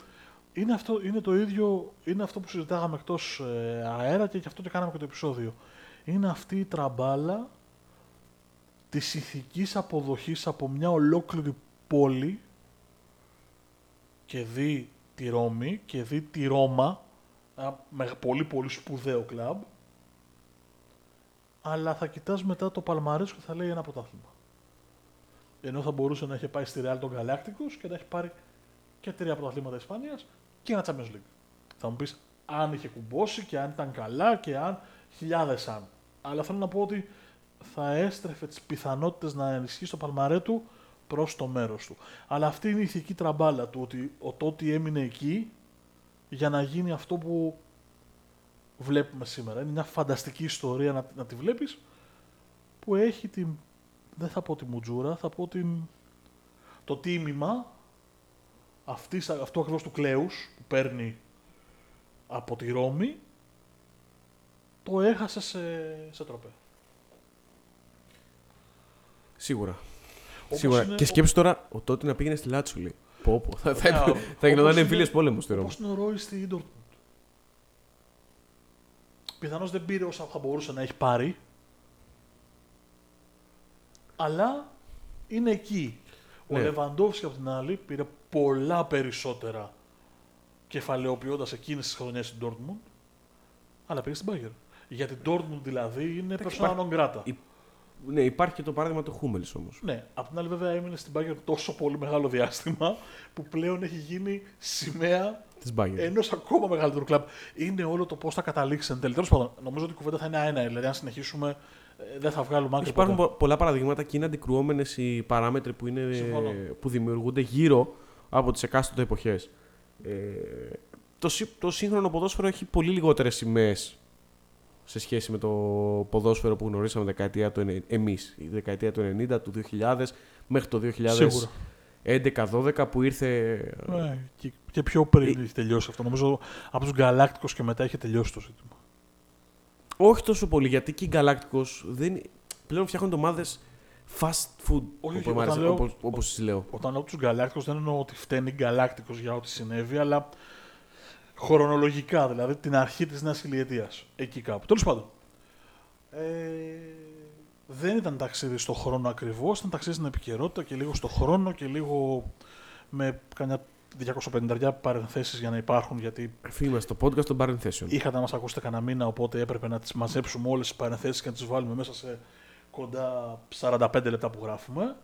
S2: είναι αυτό, είναι το ίδιο, είναι αυτό που συζητάγαμε εκτός ε, αέρα και γι' αυτό και κάναμε και το επεισόδιο. Είναι αυτή η τραμπάλα της ηθικής αποδοχής από μια ολόκληρη πόλη και δει τη Ρώμη και δει τη Ρώμα, ένα με- πολύ πολύ σπουδαίο κλαμπ, αλλά θα κοιτάς μετά το Παλμαρές και θα λέει ένα πρωτάθλημα. Ενώ θα μπορούσε να έχει πάει στη Real τον Galacticos και να έχει πάρει και τρία πρωταθλήματα Ισπανίας και ένα Champions League. Θα μου πεις αν είχε κουμπώσει και αν ήταν καλά και αν χιλιάδες αν. Αλλά θέλω να πω ότι θα έστρεφε τις πιθανότητες να ενισχύσει το παλμαρέ του προς το μέρος του. Αλλά αυτή είναι η ηθική τραμπάλα του, ότι ο Τότι έμεινε εκεί για να γίνει αυτό που βλέπουμε σήμερα. Είναι μια φανταστική ιστορία να, να τη βλέπεις που έχει την, δεν θα πω τη μουτζούρα, θα πω την, το τίμημα αυτής, αυτού ακριβώς του κλέους που παίρνει από τη Ρώμη το έχασε σε, σε τροπέ.
S1: Σίγουρα.
S2: Όπως
S1: Σίγουρα.
S2: είναι
S1: Και
S2: ο-
S1: σκέψου τώρα ο τότε να πήγαινε στη Λάτσιο, λέει. Πω, πω. Θα, θα,
S2: Ναι,
S1: θα,
S2: όπως
S1: γινόταν
S2: είναι-
S1: εμφύλιος πόλεμος στη Ρώμη.
S2: Όπως είναι ο Ρόι στη Dortmund. Πιθανώς δεν πήρε όσα θα μπορούσε να έχει πάρει. Αλλά είναι εκεί. Ο
S1: Ναι.
S2: Λεβαντόφσκι από την άλλη πήρε πολλά περισσότερα κεφαλαιοποιώντας εκείνες τις χρονιές στην Dortmund. Αλλά πήγε στην Bayern. Για την Dortmund δηλαδή είναι persona
S1: υπάρχει-
S2: non grata.
S1: Η- Ναι, υπάρχει και το παράδειγμα του Χούμελ όμως.
S2: Ναι, απ' την άλλη βέβαια έμεινε στην Bayern τόσο πολύ μεγάλο διάστημα που πλέον έχει γίνει σημαία
S1: Της Μπάγκερ.
S2: ενός ακόμα μεγαλύτερου κλαμπ. Είναι όλο το πώς θα καταλήξει εν τέλει. Τέλος πάντων, νομίζω ότι η κουβέντα θα είναι ένα. Δηλαδή, αν συνεχίσουμε, ε, δεν θα βγάλουμε άκρη.
S1: Υπάρχουν
S2: ποτέ.
S1: πο- πολλά παραδείγματα και είναι αντικρουόμενες οι παράμετροι που, είναι,
S2: Συμφωνώ.
S1: που δημιουργούνται γύρω από τις εκάστοτε εποχές. Ε, το, σύ- το σύγχρονο ποδόσφαιρο έχει πολύ λιγότερες σημαίες σε σχέση με το ποδόσφαιρο που γνωρίσαμε δεκαετία του, ενε- εμείς, η δεκαετία του 90, του 2000 μέχρι το 2011-12 που ήρθε
S2: Ναι, και, και πιο πριν
S1: Ε,
S2: έχει τελειώσει αυτό. Νομίζω από τους Γκαλάκτικου και μετά έχει τελειώσει το ζήτημα.
S1: όχι τόσο πολύ γιατί και οι Galacticos δεν, πλέον φτιάχνουν ομάδες fast food
S2: όχι,
S1: όπως, μου
S2: όταν
S1: άρεσε-
S2: λέω-
S1: όπως, όπως τις λέω.
S2: Όταν λέω τους Γκαλάκτικου δεν εννοώ ότι φταίνει Γκαλάκτικο για ό,τι συνέβη, αλλά χρονολογικά, δηλαδή την αρχή της νέας χιλιετίας. Εκεί κάπου. Τέλος πάντων. Ε, δεν ήταν ταξίδι στο χρόνο ακριβώς, ήταν ταξίδι στην επικαιρότητα και λίγο στο χρόνο και λίγο με κανένα 250 παρενθέσεις για να υπάρχουν. Γιατί
S1: Είμαστε στο podcast των παρενθέσεων.
S2: είχατε να μα ακούσετε κανένα μήνα, οπότε έπρεπε να τις μαζέψουμε όλες τις παρενθέσεις και να τις βάλουμε μέσα σε κοντά 45 λεπτά που γράφουμε.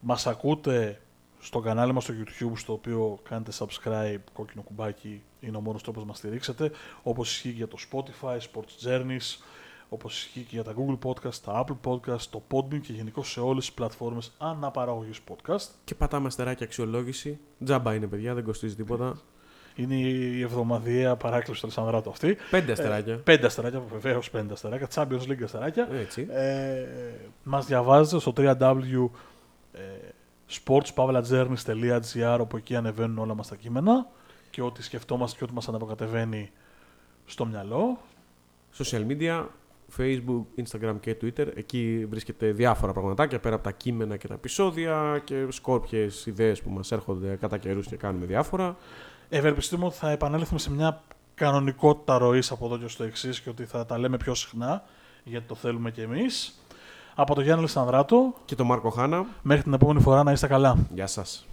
S2: Μας ακούτε στο κανάλι μας στο YouTube, στο οποίο κάνετε subscribe, κόκκινο κουμπάκι, είναι ο μόνος τρόπος να μας στηρίξετε, όπως ισχύει και για το Spotify, Sports Journeys, όπως ισχύει και για τα Google Podcast, τα Apple Podcast, το Podbean και γενικώ σε όλες τις πλατφόρμες αναπαραγωγής podcast.
S1: Και πατάμε αστεράκι αξιολόγηση. Τζάμπα είναι, παιδιά, δεν κοστίζει τίποτα.
S2: Είναι η εβδομαδιαία παράκληση του Αλessandro αυτή.
S1: Πέντε αστεράκια.
S2: Ε, πέντε αστεράκια, βεβαίως πέντε αστεράκια. Champions League αστεράκια.
S1: Έτσι.
S2: Ε, μας διαβάζετε στο www sportspavlajourneys.gr όπου εκεί ανεβαίνουν όλα μας τα κείμενα και ό,τι σκεφτόμαστε και ό,τι μας αναποκατεβαίνει στο μυαλό.
S1: Social media, Facebook, Instagram και Twitter. Εκεί βρίσκεται διάφορα πραγματάκια πέρα από τα κείμενα και τα επεισόδια και σκόρπιες ιδέες που μας έρχονται κατά καιρούς και κάνουμε διάφορα.
S2: Ευελπιστούμε ότι θα επανέλθουμε σε μια κανονικότητα ροής από εδώ και στο εξής και ότι θα τα λέμε πιο συχνά γιατί το θέλουμε κι εμείς από τον Γιάννη Αλεξανδράτο
S1: και τον Μάρκο Χάνα.
S2: Μέχρι την επόμενη φορά να είστε καλά.
S1: Γεια σας.